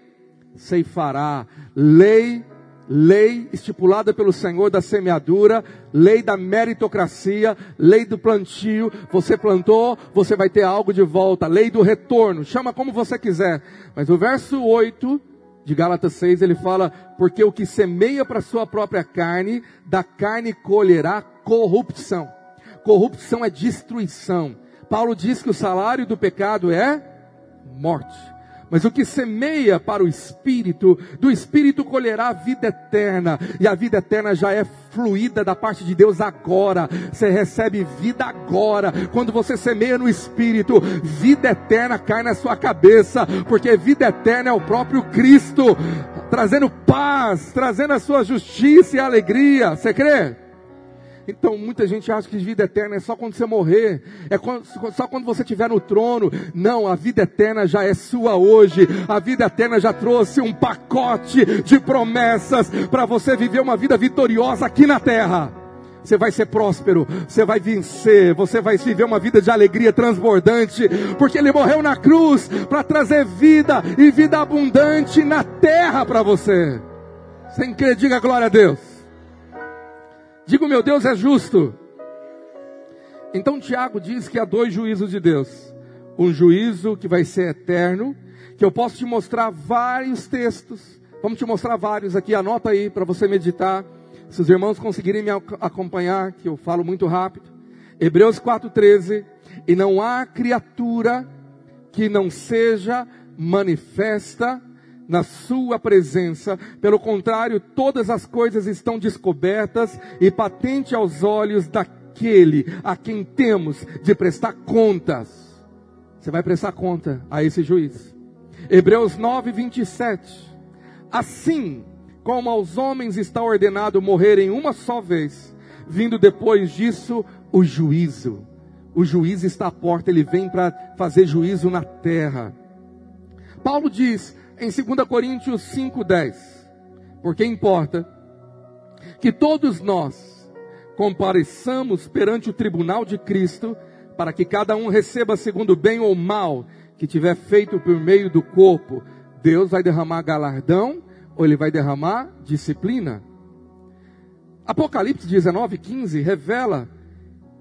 ceifará. Lei, lei estipulada pelo Senhor da semeadura, lei da meritocracia, lei do plantio. Você plantou, você vai ter algo de volta. Lei do retorno, chama como você quiser. Mas o verso 8 de Gálatas 6, ele fala: Porque o que semeia para sua própria carne, da carne colherá corrupção. Corrupção é destruição. Paulo diz que o salário do pecado é morte. Mas o que semeia para o espírito, do espírito colherá a vida eterna, e a vida eterna já é fluida da parte de Deus agora. Você recebe vida agora. Quando você semeia no espírito, vida eterna cai na sua cabeça, porque vida eterna é o próprio Cristo, trazendo paz, trazendo a sua justiça e alegria. Você crê? Então muita gente acha que vida eterna é só quando você morrer, é só quando você estiver no trono. Não, a vida eterna já é sua hoje. A vida eterna já trouxe um pacote de promessas para você viver uma vida vitoriosa aqui na terra. Você vai ser próspero, você vai vencer, você vai viver uma vida de alegria transbordante, porque Ele morreu na cruz para trazer vida e vida abundante na terra para você. Sem crer, diga glória a Deus. Digo, meu Deus é justo. Então Tiago diz que há dois juízos de Deus. Um juízo que vai ser eterno, que eu posso te mostrar vários textos. Vamos te mostrar vários aqui, anota aí para você meditar. Se os irmãos conseguirem me acompanhar, que eu falo muito rápido. Hebreus 4:13, e não há criatura que não seja manifesta na sua presença. Pelo contrário, todas as coisas estão descobertas e patente aos olhos daquele a quem temos de prestar contas. Você vai prestar conta a esse juiz. Hebreus 9, 27. Assim como aos homens está ordenado morrerem uma só vez, vindo depois disso o juízo. O juiz está à porta, ele vem para fazer juízo na terra. Paulo diz em 2 Coríntios 5:10, porque importa que todos nós compareçamos perante o tribunal de Cristo, para que cada um receba segundo bem ou mal que tiver feito por meio do corpo. Deus vai derramar galardão ou ele vai derramar disciplina? Apocalipse 19:15 revela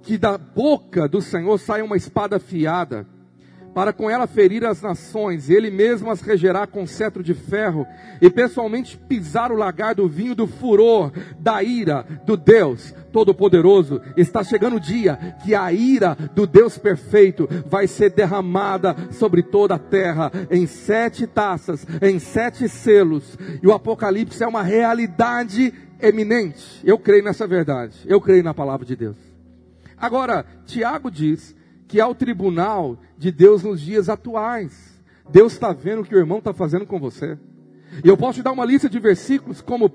que da boca do Senhor sai uma espada afiada para com ela ferir as nações, e ele mesmo as regerá com cetro de ferro, e pessoalmente pisar o lagar do vinho do furor, da ira do Deus Todo-Poderoso. Está chegando o dia que a ira do Deus perfeito vai ser derramada sobre toda a terra, em sete taças, em sete selos, e o Apocalipse é uma realidade eminente. Eu creio nessa verdade, eu creio na palavra de Deus. Agora, Tiago diz que há o tribunal de Deus nos dias atuais. Deus está vendo o que o irmão está fazendo com você. E eu posso te dar uma lista de versículos como 1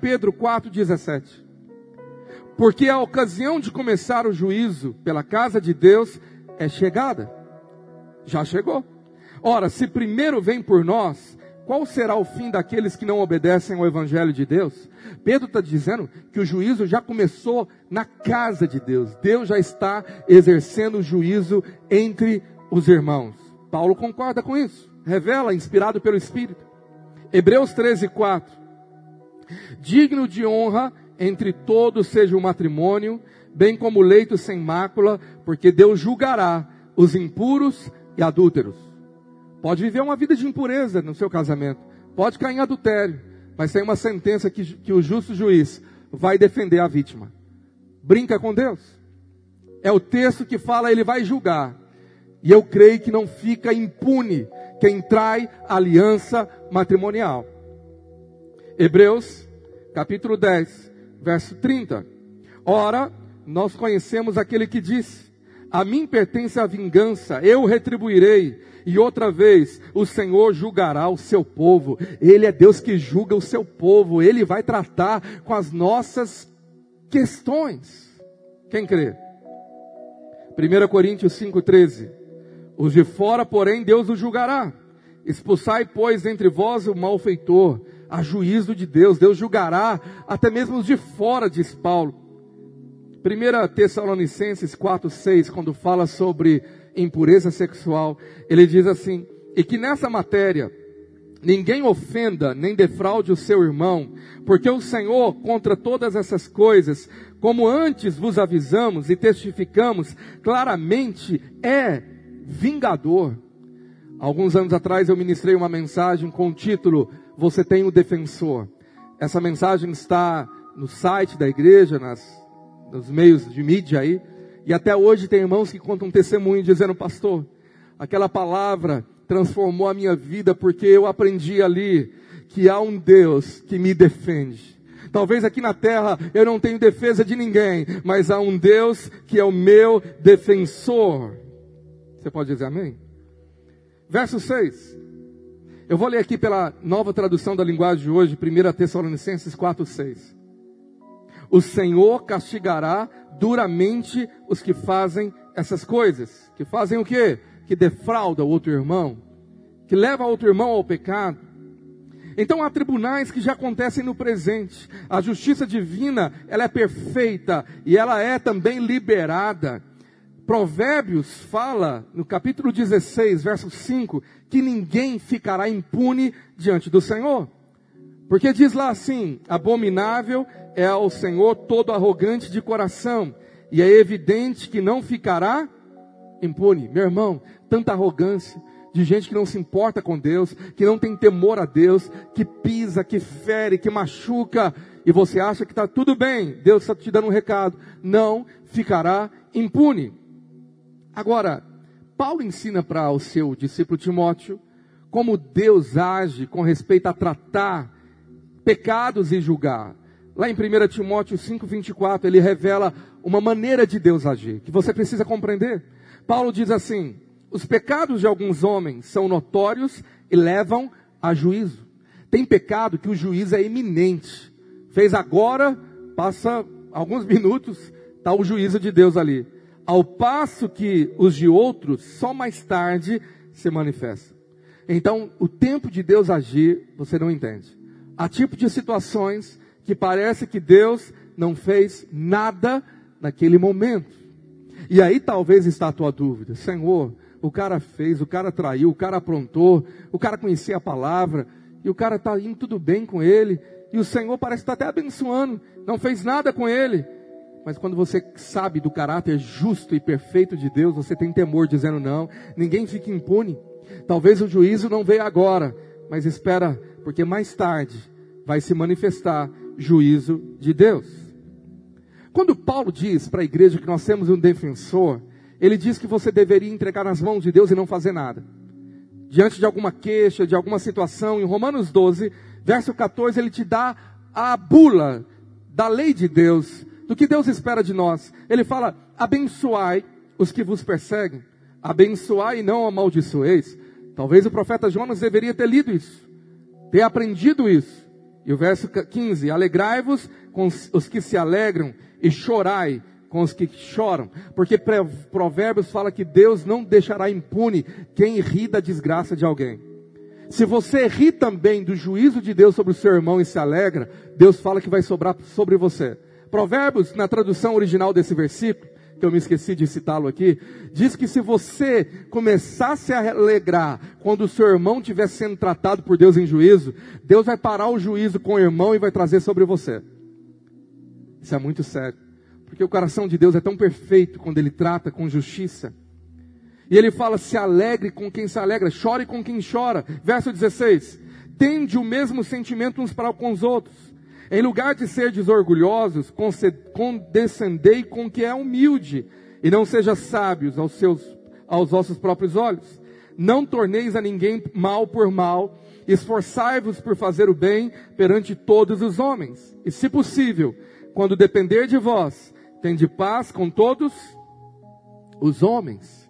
Pedro 4,17. Porque a ocasião de começar o juízo pela casa de Deus é chegada. Já chegou. Ora, se primeiro vem por nós, qual será o fim daqueles que não obedecem ao Evangelho de Deus? Pedro está dizendo que o juízo já começou na casa de Deus. Deus já está exercendo o juízo entre os irmãos. Paulo concorda com isso. Revela, inspirado pelo Espírito. Hebreus 13, 4. Digno de honra entre todos seja o matrimônio, bem como o leito sem mácula, porque Deus julgará os impuros e adúlteros. Pode viver uma vida de impureza no seu casamento. Pode cair em adultério. Mas tem uma sentença que, que o justo juiz vai defender a vítima. Brinca com Deus. É o texto que fala, ele vai julgar. E eu creio que não fica impune quem trai aliança matrimonial. Hebreus, capítulo 10, verso 30. Ora, nós conhecemos aquele que disse: A mim pertence a vingança, eu retribuirei e outra vez, o Senhor julgará o seu povo. Ele é Deus que julga o seu povo. Ele vai tratar com as nossas questões. Quem crê? 1 Coríntios 5,13. Os de fora, porém, Deus os julgará. Expulsai, pois, entre vós o malfeitor. A juízo de Deus, Deus julgará até mesmo os de fora, diz Paulo. 1 Tessalonicenses 4,6, quando fala sobre impureza sexual, ele diz assim: e que nessa matéria ninguém ofenda nem defraude o seu irmão, porque o Senhor, contra todas essas coisas, como antes vos avisamos e testificamos claramente, é vingador. Alguns anos atrás eu ministrei uma mensagem com o título Você tem o defensor. Essa mensagem está no site da igreja, nas, nos meios de mídia aí. E até hoje tem irmãos que contam testemunho dizendo, pastor, aquela palavra transformou a minha vida porque eu aprendi ali que há um Deus que me defende. Talvez aqui na terra eu não tenho defesa de ninguém, mas há um Deus que é o meu defensor. Você pode dizer amém? Verso 6. Eu vou ler aqui pela nova tradução da linguagem de hoje, 1 Tessalonicenses 4, 6. O Senhor castigará duramente os que fazem essas coisas. Que fazem o quê? Que defrauda o outro irmão. Que leva outro irmão ao pecado. Então há tribunais que já acontecem no presente. A justiça divina, ela é perfeita e ela é também liberada. Provérbios fala, no capítulo 16, verso 5, que ninguém ficará impune diante do Senhor. Porque diz lá assim: abominável é ao Senhor todo arrogante de coração, e é evidente que não ficará impune. Meu irmão, tanta arrogância de gente que não se importa com Deus, que não tem temor a Deus, que pisa, que fere, que machuca, e você acha que está tudo bem, Deus está te dando um recado, não ficará impune. Agora, Paulo ensina para o seu discípulo Timóteo como Deus age com respeito a tratar pecados e julgar. Lá em 1 Timóteo 5,24, ele revela uma maneira de Deus agir, que você precisa compreender. Paulo diz assim: os pecados de alguns homens são notórios e levam a juízo. Tem pecado que o juízo é iminente. Fez agora, passa alguns minutos, está o juízo de Deus ali. Ao passo que os de outros, só mais tarde se manifestam. Então, o tempo de Deus agir, você não entende. Há tipo de situações que parece que Deus não fez nada naquele momento. E aí talvez está a tua dúvida. Senhor, o cara fez, o cara traiu, o cara aprontou, o cara conhecia a palavra, e o cara está indo tudo bem com ele, e o Senhor parece estar até abençoando, não fez nada com ele. Mas quando você sabe do caráter justo e perfeito de Deus, você tem temor dizendo não, ninguém fica impune. Talvez o juízo não veio agora, mas espera, porque mais tarde vai se manifestar juízo de Deus. Quando Paulo diz para a igreja que nós temos um defensor, ele diz que você deveria entregar nas mãos de Deus e não fazer nada. Diante de alguma queixa, de alguma situação, em Romanos 12, verso 14, ele te dá a bula da lei de Deus, do que Deus espera de nós. Ele fala: abençoai os que vos perseguem, abençoai e não amaldiçoeis. Talvez o profeta Jonas deveria ter lido isso, ter aprendido isso. E o verso 15: Alegrai-vos com os que se alegram e chorai com os que choram, porque Provérbios fala que Deus não deixará impune quem ri da desgraça de alguém. Se você ri também do juízo de Deus sobre o seu irmão e se alegra, Deus fala que vai sobrar sobre você. Provérbios, na tradução original desse versículo, que eu me esqueci de citá-lo aqui, diz que se você começasse a alegrar quando o seu irmão estiver sendo tratado por Deus em juízo, Deus vai parar o juízo com o irmão e vai trazer sobre você. Isso é muito sério. Porque o coração de Deus é tão perfeito quando ele trata com justiça. E ele fala: se alegre com quem se alegra, chore com quem chora. Verso 16: tende o mesmo sentimento uns para com os outros. Em lugar de ser desorgulhosos, condescendei com o que é humilde, e não seja sábios aos, seus, aos vossos próprios olhos. Não torneis a ninguém mal por mal, esforçai-vos por fazer o bem perante todos os homens. E se possível, quando depender de vós, tende paz com todos os homens.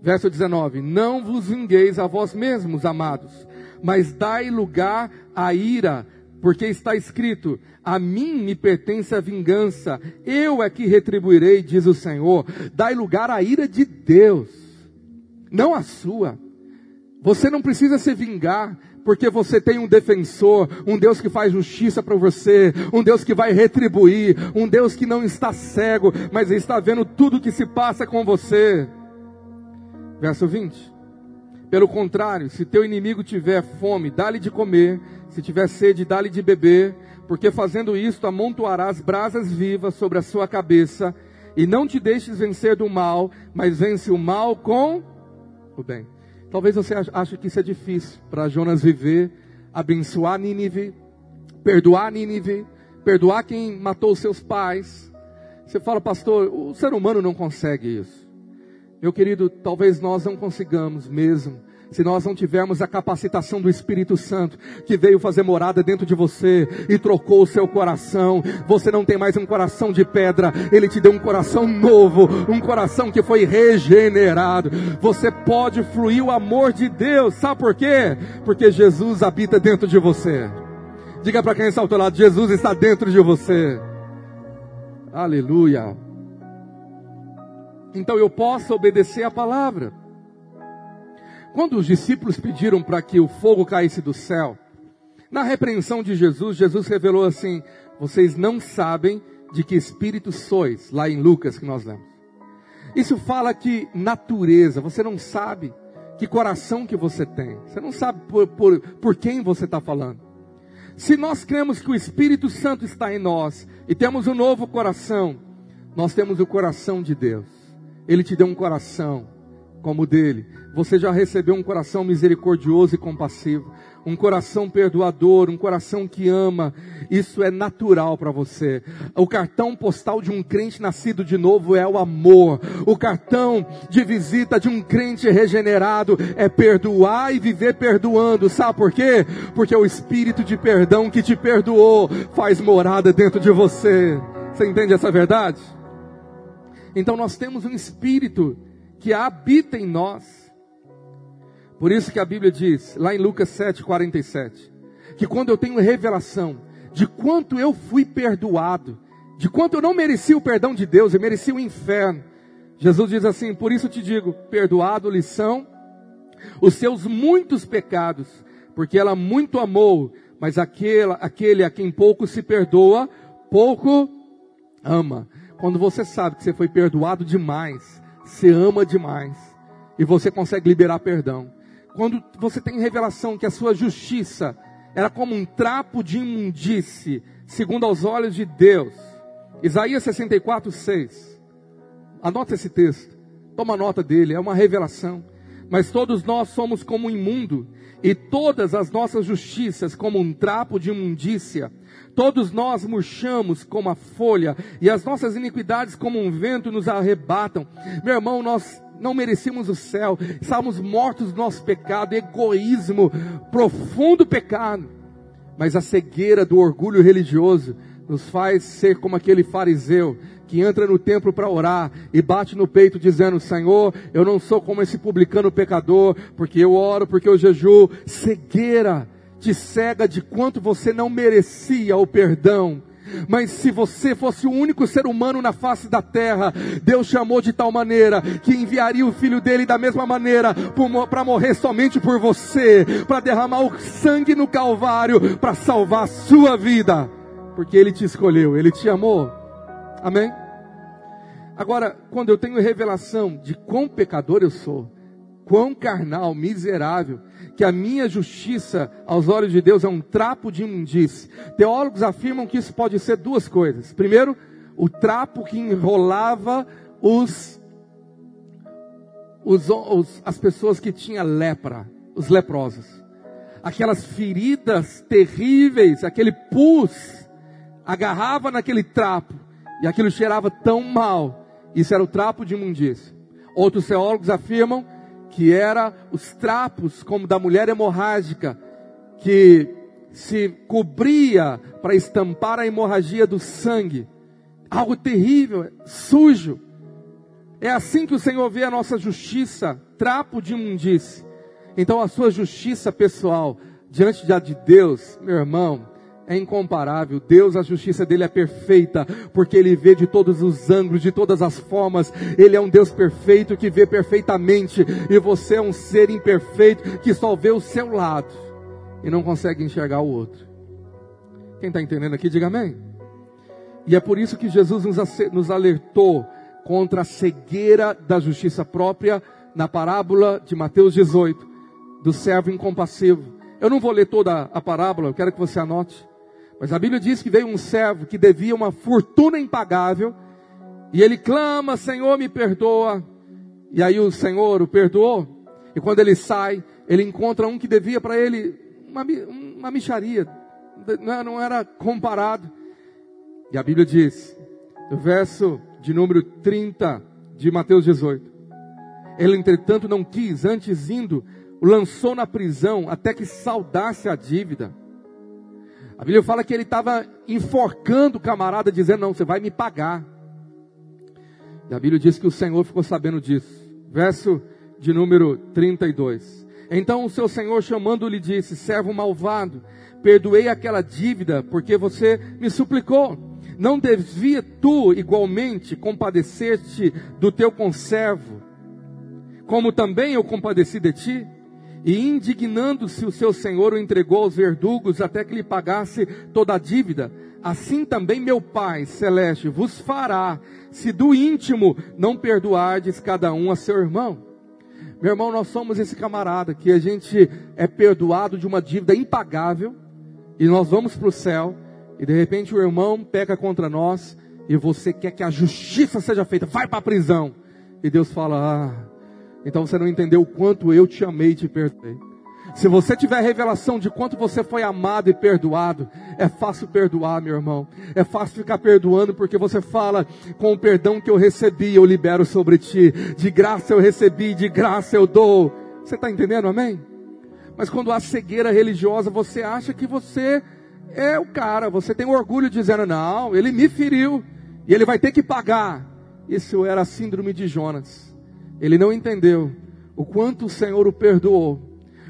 Verso 19: Não vos vingueis a vós mesmos, amados, mas dai lugar à ira, porque está escrito: A mim me pertence a vingança, eu é que retribuirei, diz o Senhor. Dai lugar à ira de Deus, não a sua. Você não precisa se vingar, porque você tem um defensor, um Deus que faz justiça para você, um Deus que vai retribuir, um Deus que não está cego, mas está vendo tudo que se passa com você. Verso 20. Pelo contrário, se teu inimigo tiver fome, dá-lhe de comer, se tiver sede, dá-lhe de beber, porque fazendo isto amontoarás brasas vivas sobre a sua cabeça, e não te deixes vencer do mal, mas vence o mal com o bem. Talvez você ache que isso é difícil para Jonas viver, abençoar Nínive, perdoar Nínive, perdoar quem matou os seus pais. Você fala, pastor, o ser humano não consegue isso. Meu querido, talvez nós não consigamos mesmo, se nós não tivermos a capacitação do Espírito Santo, que veio fazer morada dentro de você e trocou o seu coração. Você não tem mais um coração de pedra, ele te deu um coração novo, um coração que foi regenerado. Você pode fluir o amor de Deus, sabe por quê? Porque Jesus habita dentro de você. Diga para quem está ao teu lado: Jesus está dentro de você. Aleluia então eu possa obedecer a palavra. Quando os discípulos pediram para que o fogo caísse do céu, na repreensão de Jesus, Jesus revelou assim: Vocês não sabem de que espírito sois, lá em Lucas que nós lemos. Isso fala que natureza, você não sabe que coração que você tem, você não sabe por, por, por quem você está falando. Se nós cremos que o Espírito Santo está em nós e temos um novo coração, nós temos o coração de Deus. Ele te deu um coração como o dele. Você já recebeu um coração misericordioso e compassivo, um coração perdoador, um coração que ama, isso é natural para você. O cartão postal de um crente nascido de novo é o amor. O cartão de visita de um crente regenerado é perdoar e viver perdoando. Sabe por quê? Porque o espírito de perdão que te perdoou faz morada dentro de você. Você entende essa verdade? Então nós temos um espírito que habita em nós por isso que a Bíblia diz, lá em Lucas 7, 47, que quando eu tenho revelação de quanto eu fui perdoado, de quanto eu não mereci o perdão de Deus, eu mereci o inferno. Jesus diz assim: Por isso te digo, perdoado lhe são os seus muitos pecados, porque ela muito amou, mas aquele, aquele a quem pouco se perdoa, pouco ama. Quando você sabe que você foi perdoado demais, você ama demais, e você consegue liberar perdão quando você tem revelação que a sua justiça era como um trapo de imundície, segundo aos olhos de Deus. Isaías 64, 6. Anota esse texto. Toma nota dele, é uma revelação. Mas todos nós somos como um imundo, e todas as nossas justiças como um trapo de imundícia. Todos nós murchamos como a folha, e as nossas iniquidades como um vento nos arrebatam. Meu irmão, nós não merecíamos o céu, estávamos mortos do nosso pecado, egoísmo, profundo pecado. Mas a cegueira do orgulho religioso nos faz ser como aquele fariseu que entra no templo para orar e bate no peito dizendo: Senhor, eu não sou como esse publicano pecador, porque eu oro, porque eu jejuo. Cegueira te cega de quanto você não merecia o perdão mas se você fosse o único ser humano na face da terra, Deus chamou de tal maneira que enviaria o filho dele da mesma maneira para morrer somente por você, para derramar o sangue no Calvário, para salvar a sua vida, porque ele te escolheu, ele te amou. Amém? Agora, quando eu tenho revelação de quão pecador eu sou, quão carnal, miserável, que a minha justiça aos olhos de Deus é um trapo de imundície. Teólogos afirmam que isso pode ser duas coisas. Primeiro, o trapo que enrolava os, os, os as pessoas que tinham lepra, os leprosos. Aquelas feridas terríveis, aquele pus, agarrava naquele trapo e aquilo cheirava tão mal. Isso era o trapo de imundície. Outros teólogos afirmam que era os trapos como da mulher hemorrágica, que se cobria para estampar a hemorragia do sangue. Algo terrível, sujo. É assim que o Senhor vê a nossa justiça, trapo de imundície. Então a sua justiça pessoal diante de Deus, meu irmão, é incomparável. Deus, a justiça dele é perfeita, porque ele vê de todos os ângulos, de todas as formas. Ele é um Deus perfeito que vê perfeitamente, e você é um ser imperfeito que só vê o seu lado e não consegue enxergar o outro. Quem está entendendo aqui, diga amém. E é por isso que Jesus nos alertou contra a cegueira da justiça própria na parábola de Mateus 18, do servo incompassivo. Eu não vou ler toda a parábola, eu quero que você anote. Mas a Bíblia diz que veio um servo que devia uma fortuna impagável, e ele clama: Senhor, me perdoa. E aí o Senhor o perdoou, e quando ele sai, ele encontra um que devia para ele uma, uma micharia, não era comparado. E a Bíblia diz, no verso de número 30 de Mateus 18: Ele, entretanto, não quis, antes indo, lançou na prisão até que saudasse a dívida. A Bíblia fala que ele estava enforcando o camarada, dizendo: Não, você vai me pagar. E a Bíblia diz que o Senhor ficou sabendo disso. Verso de número 32. Então o seu Senhor chamando-lhe disse: Servo malvado, perdoei aquela dívida porque você me suplicou. Não devia tu igualmente compadecer-te do teu conservo, como também eu compadeci de ti? E indignando-se o seu senhor o entregou aos verdugos até que lhe pagasse toda a dívida. Assim também meu Pai celeste vos fará, se do íntimo não perdoardes cada um a seu irmão. Meu irmão, nós somos esse camarada que a gente é perdoado de uma dívida impagável e nós vamos para o céu e de repente o irmão peca contra nós e você quer que a justiça seja feita, vai para a prisão. E Deus fala: Ah, então você não entendeu o quanto eu te amei e te perdoei. Se você tiver revelação de quanto você foi amado e perdoado, é fácil perdoar, meu irmão. É fácil ficar perdoando porque você fala com o perdão que eu recebi, eu libero sobre ti. De graça eu recebi, de graça eu dou. Você está entendendo, amém? Mas quando há cegueira religiosa, você acha que você é o cara, você tem orgulho dizendo, não, ele me feriu e ele vai ter que pagar. Isso era a síndrome de Jonas. Ele não entendeu o quanto o Senhor o perdoou,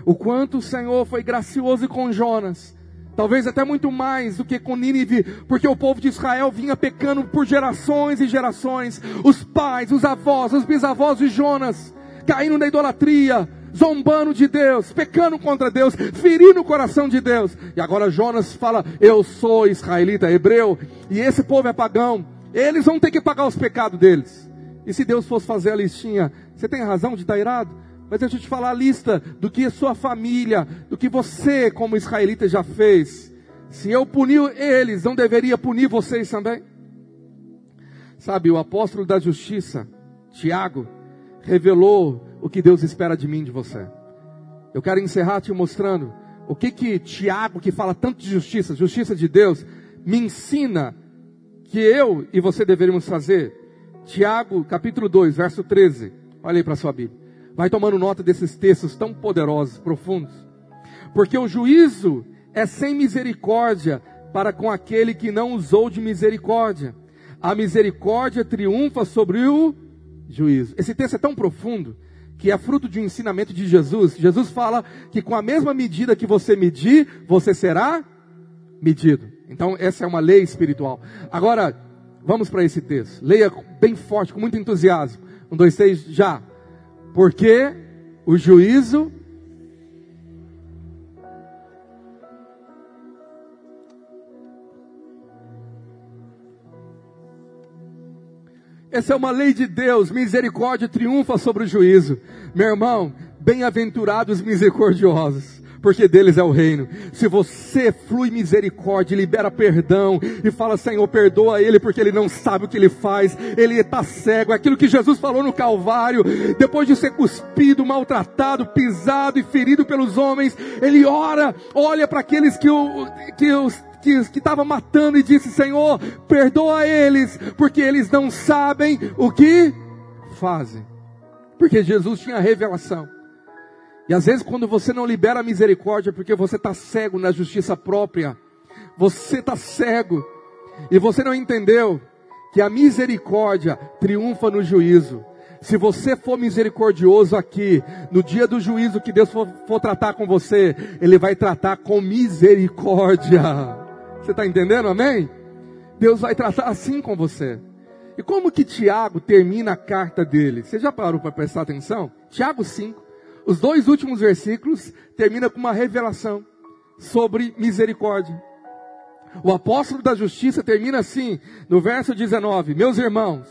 o quanto o Senhor foi gracioso com Jonas. Talvez até muito mais do que com Nínive, porque o povo de Israel vinha pecando por gerações e gerações. Os pais, os avós, os bisavós de Jonas, caindo na idolatria, zombando de Deus, pecando contra Deus, ferindo o coração de Deus. E agora Jonas fala: Eu sou israelita, hebreu, e esse povo é pagão. Eles vão ter que pagar os pecados deles. E se Deus fosse fazer a listinha, você tem razão de estar irado? Mas deixa eu te falar a lista do que a sua família, do que você, como israelita, já fez. Se eu punir eles, não deveria punir vocês também? Sabe, o apóstolo da justiça, Tiago, revelou o que Deus espera de mim, de você. Eu quero encerrar te mostrando o que que Tiago, que fala tanto de justiça, justiça de Deus, me ensina que eu e você deveríamos fazer. Tiago, capítulo 2, verso 13. Olha aí para sua Bíblia. Vai tomando nota desses textos tão poderosos, profundos. Porque o juízo é sem misericórdia para com aquele que não usou de misericórdia. A misericórdia triunfa sobre o juízo. Esse texto é tão profundo que é fruto de um ensinamento de Jesus. Jesus fala que com a mesma medida que você medir, você será medido. Então, essa é uma lei espiritual. Agora, vamos para esse texto. Leia bem forte, com muito entusiasmo. Um, dois, três, já. Porque o juízo Essa é uma lei de Deus, misericórdia triunfa sobre o juízo. Meu irmão, bem-aventurados misericordiosos, porque deles é o reino. Se você flui misericórdia, libera perdão e fala, Senhor, perdoa ele porque ele não sabe o que ele faz, ele está cego. Aquilo que Jesus falou no Calvário, depois de ser cuspido, maltratado, pisado e ferido pelos homens, ele ora, olha para aqueles que, o, que os que estava matando e disse: Senhor, perdoa eles, porque eles não sabem o que fazem. Porque Jesus tinha revelação. E às vezes, quando você não libera a misericórdia, porque você está cego na justiça própria, você está cego, e você não entendeu que a misericórdia triunfa no juízo. Se você for misericordioso aqui, no dia do juízo que Deus for, for tratar com você, Ele vai tratar com misericórdia. Você está entendendo, amém? Deus vai tratar assim com você. E como que Tiago termina a carta dele? Você já parou para prestar atenção? Tiago 5, os dois últimos versículos termina com uma revelação sobre misericórdia. O apóstolo da justiça termina assim, no verso 19: Meus irmãos,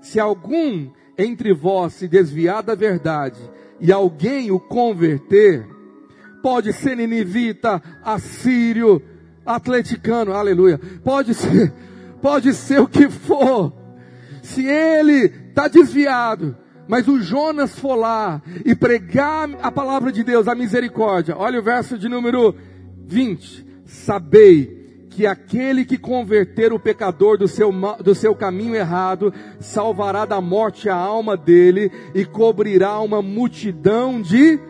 se algum entre vós se desviar da verdade e alguém o converter, pode ser ninivita, assírio, atleticano, aleluia. Pode ser, pode ser o que for. Se ele está desviado, mas o Jonas for lá e pregar a palavra de Deus, a misericórdia. Olha o verso de número 20. Sabei que aquele que converter o pecador do seu, do seu caminho errado, salvará da morte a alma dele e cobrirá uma multidão de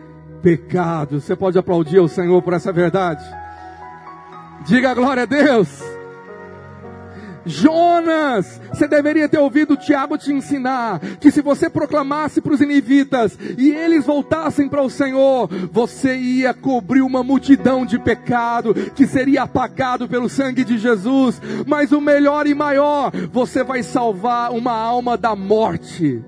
pecados. Você pode aplaudir ao Senhor por essa verdade? Diga glória a Deus. Jonas, você deveria ter ouvido Tiago te ensinar que se você proclamasse para os inivitas e eles voltassem para o Senhor, você ia cobrir uma multidão de pecado que seria apagado pelo sangue de Jesus. Mas o melhor e maior, você vai salvar uma alma da morte.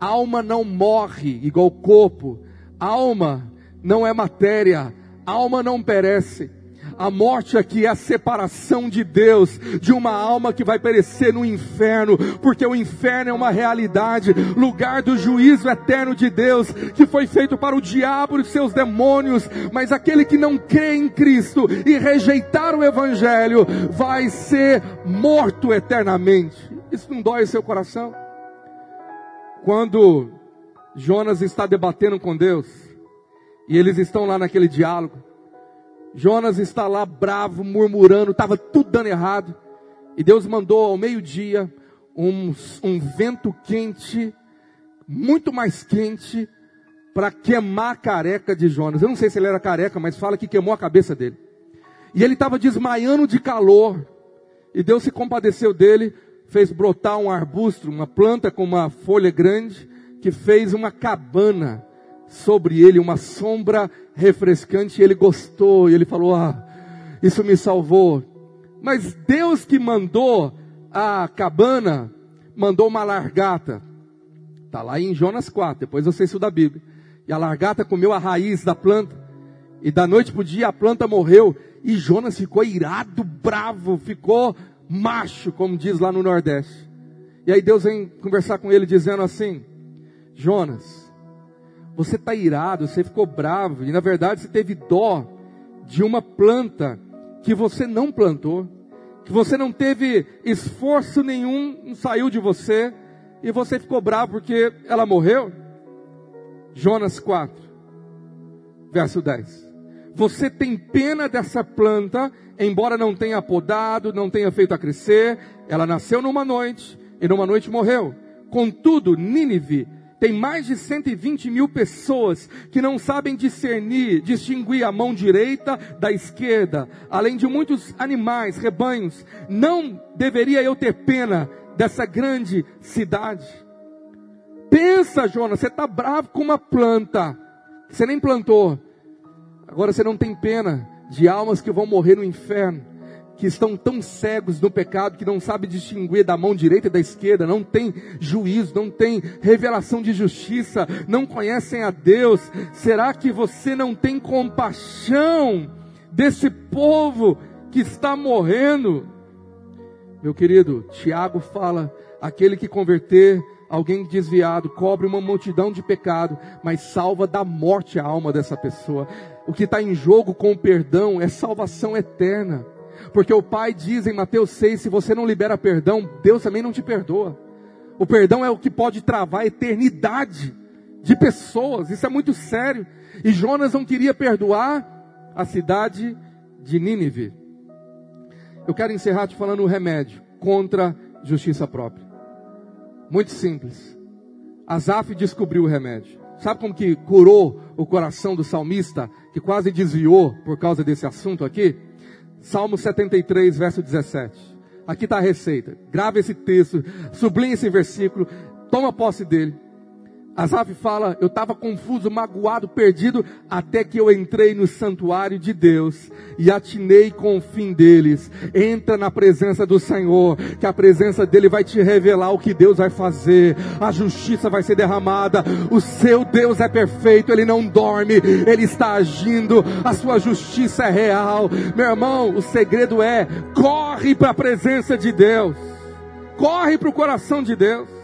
Alma não morre igual corpo. Alma não é matéria. Alma não perece. A morte aqui é a separação de Deus de uma alma que vai perecer no inferno, porque o inferno é uma realidade, lugar do juízo eterno de Deus, que foi feito para o diabo e seus demônios, mas aquele que não crê em Cristo e rejeitar o evangelho vai ser morto eternamente. Isso não dói seu coração? Quando Jonas está debatendo com Deus, E eles estão lá naquele diálogo. Jonas está lá bravo, murmurando, estava tudo dando errado. E Deus mandou ao meio-dia um, um vento quente, muito mais quente, para queimar a careca de Jonas. Eu não sei se ele era careca, mas fala que queimou a cabeça dele. E ele estava desmaiando de calor. E Deus se compadeceu dele, fez brotar um arbusto, uma planta com uma folha grande, que fez uma cabana sobre ele, uma sombra refrescante, e ele gostou, e ele falou: Ah, isso me salvou. Mas Deus que mandou a cabana, mandou uma largata. Está lá em Jonas 4, depois você estuda a Bíblia. E a largata comeu a raiz da planta. E da noite para o dia a planta morreu. E Jonas ficou irado, bravo, ficou macho, como diz lá no Nordeste. E aí Deus vem conversar com ele dizendo assim: Jonas, você está irado, você ficou bravo, e na verdade você teve dó de uma planta que você não plantou, que você não teve esforço nenhum, saiu de você, e você ficou bravo porque ela morreu? Jonas 4, verso 10. Você tem pena dessa planta, embora não tenha podado, não tenha feito a crescer, ela nasceu numa noite e numa noite morreu. Contudo, Nínive tem mais de 120 mil pessoas que não sabem discernir, distinguir a mão direita da esquerda, além de muitos animais, rebanhos. Não deveria eu ter pena dessa grande cidade? Pensa, Jonas, você está bravo com uma planta, você nem plantou. Agora você não tem pena de almas que vão morrer no inferno que estão tão cegos no pecado que não sabem distinguir da mão direita e da esquerda, não tem juízo, não tem revelação de justiça, não conhecem a Deus. Será que você não tem compaixão desse povo que está morrendo? Meu querido, Tiago fala: aquele que converter alguém desviado cobre uma multidão de pecado, mas salva da morte a alma dessa pessoa. O que está em jogo com o perdão é salvação eterna. Porque o Pai diz em Mateus 6: se você não libera perdão, Deus também não te perdoa. O perdão é o que pode travar a eternidade de pessoas, isso é muito sério. E Jonas não queria perdoar a cidade de Nínive. Eu quero encerrar te falando um remédio contra justiça própria. Muito simples. Asaf descobriu o remédio. Sabe como que curou o coração do salmista, que quase desviou por causa desse assunto aqui? Salmo 73, verso 17. Aqui está a receita. Grave esse texto, sublinhe esse versículo, toma posse dele. Asaf fala: Eu estava confuso, magoado, perdido, até que eu entrei no santuário de Deus e atinei com o fim deles. Entra na presença do Senhor, que a presença dele vai te revelar o que Deus vai fazer, a justiça vai ser derramada. O seu Deus é perfeito, ele não dorme, ele está agindo, a sua justiça é real. Meu irmão, o segredo é: corre para a presença de Deus, corre para o coração de Deus.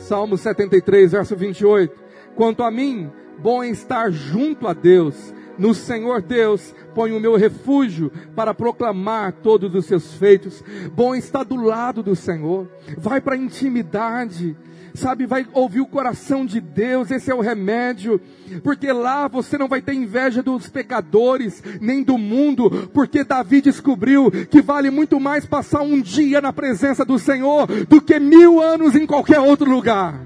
Salmo 73, verso 28. Quanto a mim, bom é estar junto a Deus. No Senhor Deus ponho o meu refúgio para proclamar todos os seus feitos. Bom é estar do lado do Senhor. Vai para a intimidade sabe, vai ouvir o coração de Deus, esse é o remédio, porque lá você não vai ter inveja dos pecadores, nem do mundo, porque Davi descobriu que vale muito mais passar um dia na presença do Senhor do que mil anos em qualquer outro lugar.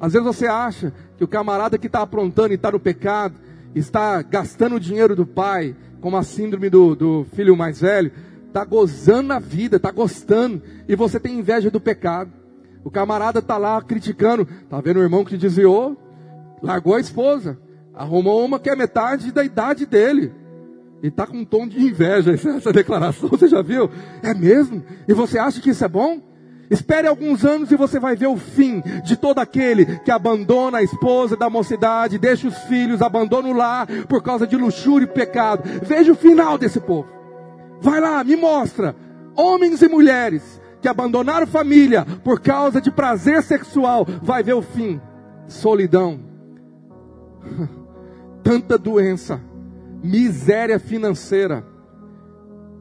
Às vezes você acha que o camarada que está aprontando e está no pecado, está gastando o dinheiro do pai, como a síndrome do, do filho mais velho, está gozando a vida, está gostando, e você tem inveja do pecado. O camarada está lá criticando. Tá vendo o irmão que desviou? Largou a esposa. Arrumou uma que é metade da idade dele. E está com um tom de inveja essa declaração, você já viu? É mesmo? E você acha que isso é bom? Espere alguns anos e você vai ver o fim de todo aquele que abandona a esposa da mocidade, deixa os filhos, abandona o lar por causa de luxúria e pecado. Veja o final desse povo. Vai lá, me mostra. Homens e mulheres que abandonaram família por causa de prazer sexual, vai ver o fim. Solidão, tanta doença, miséria financeira,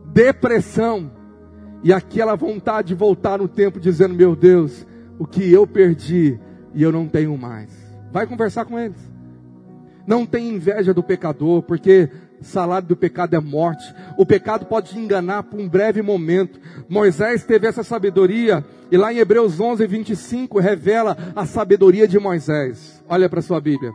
depressão, e aquela vontade de voltar no tempo dizendo: Meu Deus, o que eu perdi e eu não tenho mais. Vai conversar com eles. Não tem inveja do pecador, porque salário do pecado é morte. O pecado pode te enganar por um breve momento. Moisés teve essa sabedoria, e lá em Hebreus 11, 25, revela a sabedoria de Moisés. Olha para sua Bíblia.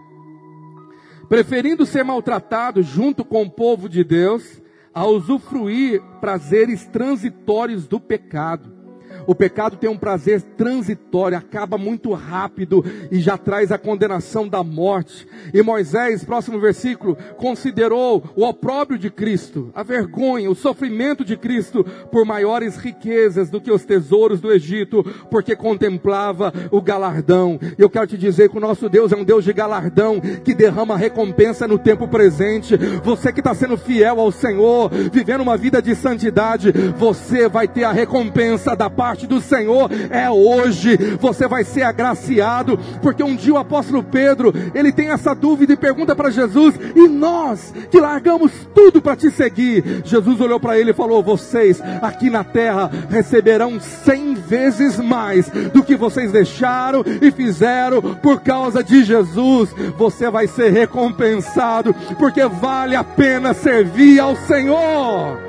Preferindo ser maltratado junto com o povo de Deus, a usufruir prazeres transitórios do pecado. O pecado tem um prazer transitório, acaba muito rápido e já traz a condenação da morte. E Moisés, próximo versículo, considerou o opróbrio de Cristo, a vergonha, o sofrimento de Cristo por maiores riquezas do que os tesouros do Egito, porque contemplava o galardão. Eu quero te dizer que o nosso Deus é um Deus de galardão que derrama recompensa no tempo presente. Você que está sendo fiel ao Senhor, vivendo uma vida de santidade, você vai ter a recompensa da parte do Senhor é hoje. Você vai ser agraciado, porque um dia o apóstolo Pedro, ele tem essa dúvida e pergunta para Jesus: "E nós que largamos tudo para te seguir?" Jesus olhou para ele e falou: "Vocês aqui na terra receberão cem vezes mais do que vocês deixaram e fizeram por causa de Jesus. Você vai ser recompensado, porque vale a pena servir ao Senhor."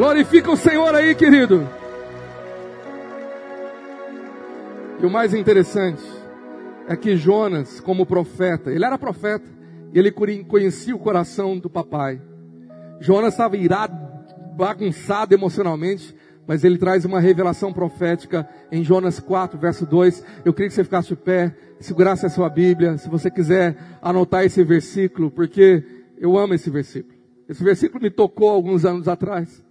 Glorifica o Senhor aí, querido. E o mais interessante é que Jonas, como profeta, ele era profeta, e ele conhecia o coração do papai. Jonas estava irado, bagunçado emocionalmente, mas ele traz uma revelação profética em Jonas 4, verso 2. Eu queria que você ficasse de pé, segurasse a sua Bíblia, se você quiser anotar esse versículo, porque eu amo esse versículo. Esse versículo me tocou alguns anos atrás.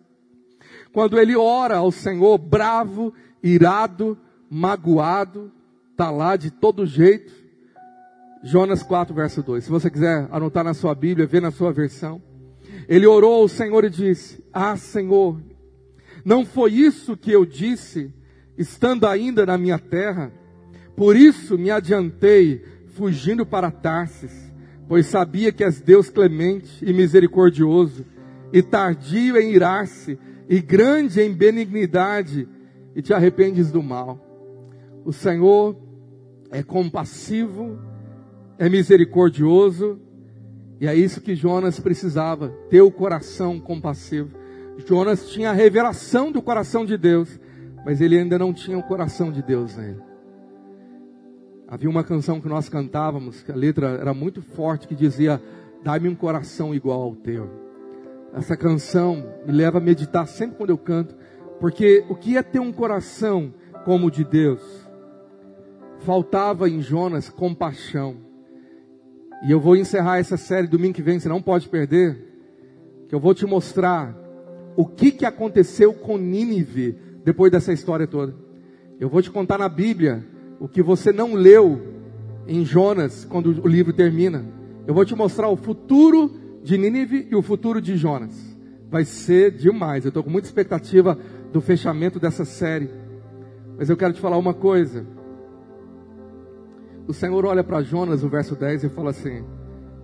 Quando ele ora ao Senhor, bravo, irado, magoado, está lá de todo jeito. Jonas 4, verso 2. Se você quiser anotar na sua Bíblia, ver na sua versão. Ele orou ao Senhor e disse: Ah, Senhor, não foi isso que eu disse, estando ainda na minha terra? Por isso me adiantei, fugindo para Tarsis, pois sabia que és Deus clemente e misericordioso, e tardio em irar-se, e grande em benignidade, e te arrependes do mal. O Senhor é compassivo, é misericordioso, e é isso que Jonas precisava, ter o coração compassivo. Jonas tinha a revelação do coração de Deus, mas ele ainda não tinha o coração de Deus nele. Havia uma canção que nós cantávamos, que a letra era muito forte, que dizia: Dá-me um coração igual ao teu. Essa canção me leva a meditar sempre quando eu canto, porque o que é ter um coração como o de Deus? faltava em Jonas compaixão. E eu vou encerrar essa série domingo que vem, você não pode perder, que eu vou te mostrar o que, que aconteceu com Nínive depois dessa história toda. Eu vou te contar na Bíblia o que você não leu em Jonas quando o livro termina. Eu vou te mostrar o futuro de Nínive e o futuro de Jonas. Vai ser demais. Eu estou com muita expectativa do fechamento dessa série. Mas eu quero te falar uma coisa o Senhor olha para Jonas, no verso 10, e fala assim: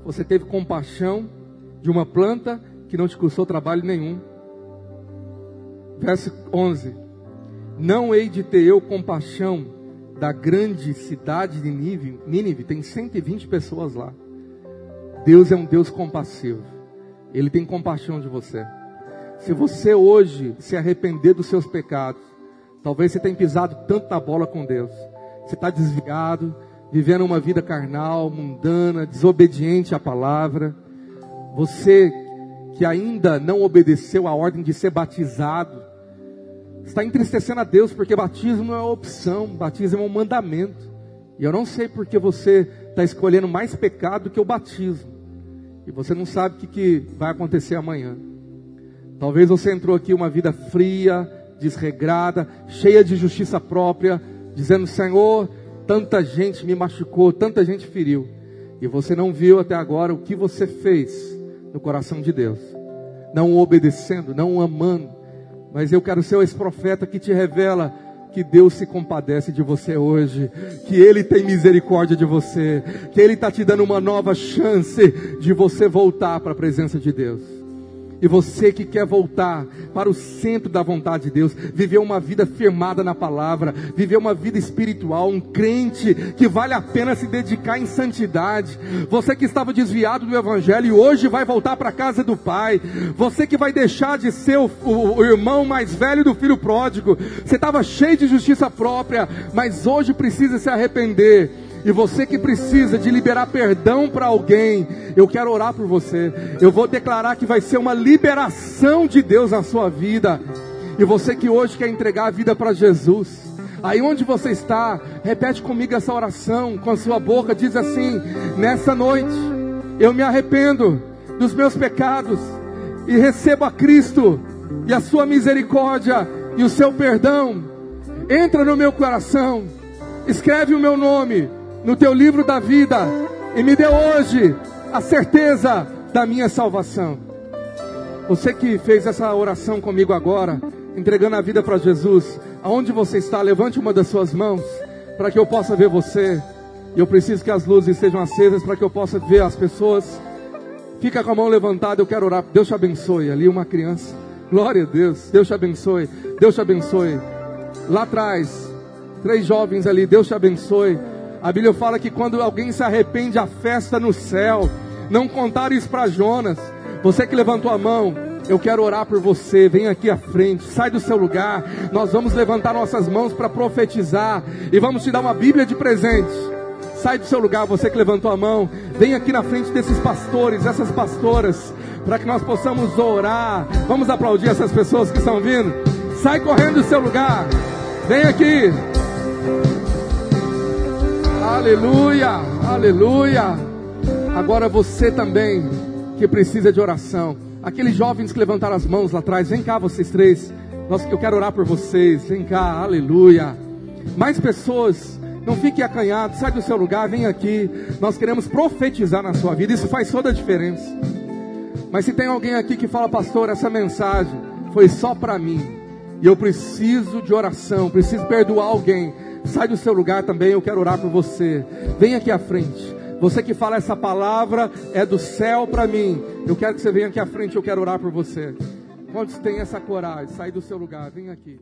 Você teve compaixão de uma planta que não te custou trabalho nenhum. Verso 11: Não hei de ter eu compaixão da grande cidade de Nínive, Nínive tem 120 pessoas lá. Deus é um Deus compassivo. Ele tem compaixão de você. Se você hoje se arrepender dos seus pecados, talvez você tenha pisado tanto na bola com Deus. Você está desviado, vivendo uma vida carnal, mundana, desobediente à palavra. Você que ainda não obedeceu a ordem de ser batizado, está entristecendo a Deus porque batismo não é opção, batismo é um mandamento. E eu não sei porque você está escolhendo mais pecado do que o batismo. E você não sabe o que, que vai acontecer amanhã. Talvez você entrou aqui uma vida fria, desregrada, cheia de justiça própria, dizendo: Senhor, Tanta gente me machucou, tanta gente feriu. E você não viu até agora o que você fez no coração de Deus. Não obedecendo, não amando. Mas eu quero ser esse profeta que te revela que Deus se compadece de você hoje, que Ele tem misericórdia de você, que Ele está te dando uma nova chance de você voltar para a presença de Deus. E você que quer voltar para o centro da vontade de Deus, viver uma vida firmada na palavra, viver uma vida espiritual, um crente que vale a pena se dedicar em santidade. Você que estava desviado do Evangelho e hoje vai voltar para a casa do Pai. Você que vai deixar de ser o, o, o irmão mais velho do filho pródigo. Você estava cheio de justiça própria, mas hoje precisa se arrepender e você que precisa de liberar perdão para alguém, eu quero orar por você. Eu vou declarar que vai ser uma liberação de Deus na sua vida. E você que hoje quer entregar a vida para Jesus, aí onde você está, repete comigo essa oração com a sua boca, diz assim: Nessa noite, eu me arrependo dos meus pecados e recebo a Cristo e a sua misericórdia e o seu perdão. Entra no meu coração, escreve o meu nome no teu livro da vida e me dê hoje a certeza da minha salvação. Você que fez essa oração comigo agora, entregando a vida para Jesus, aonde você está, levante uma das suas mãos para que eu possa ver você. Eu preciso que as luzes estejam acesas para que eu possa ver as pessoas. Fica com a mão levantada, eu quero orar. Deus te abençoe. Ali uma criança. Glória a Deus. Deus te abençoe. Deus te abençoe. Lá atrás, três jovens ali. Deus te abençoe. A Bíblia fala que quando alguém se arrepende, a festa no céu. Não contaram isso para Jonas. Você que levantou a mão, eu quero orar por você. Vem aqui à frente, sai do seu lugar. Nós vamos levantar nossas mãos para profetizar e vamos te dar uma Bíblia de presente. Sai do seu lugar, você que levantou a mão. Vem aqui na frente desses pastores, essas pastoras, para que nós possamos orar. Vamos aplaudir essas pessoas que estão vindo. Sai correndo do seu lugar. Vem aqui. Aleluia, aleluia. Agora você também que precisa de oração. Aqueles jovens que levantaram as mãos lá atrás, vem cá vocês três. Nós, eu quero orar por vocês. Vem cá, aleluia. Mais pessoas, não fique acanhado, sai do seu lugar, vem aqui. Nós queremos profetizar na sua vida. Isso faz toda a diferença. Mas se tem alguém aqui que fala, pastor, essa mensagem foi só para mim. E eu preciso de oração, preciso perdoar alguém. Sai do seu lugar também, eu quero orar por você. Vem aqui à frente. Você que fala essa palavra é do céu para mim. Eu quero que você venha aqui à frente, eu quero orar por você. Quantos tem essa coragem? Sai do seu lugar, vem aqui.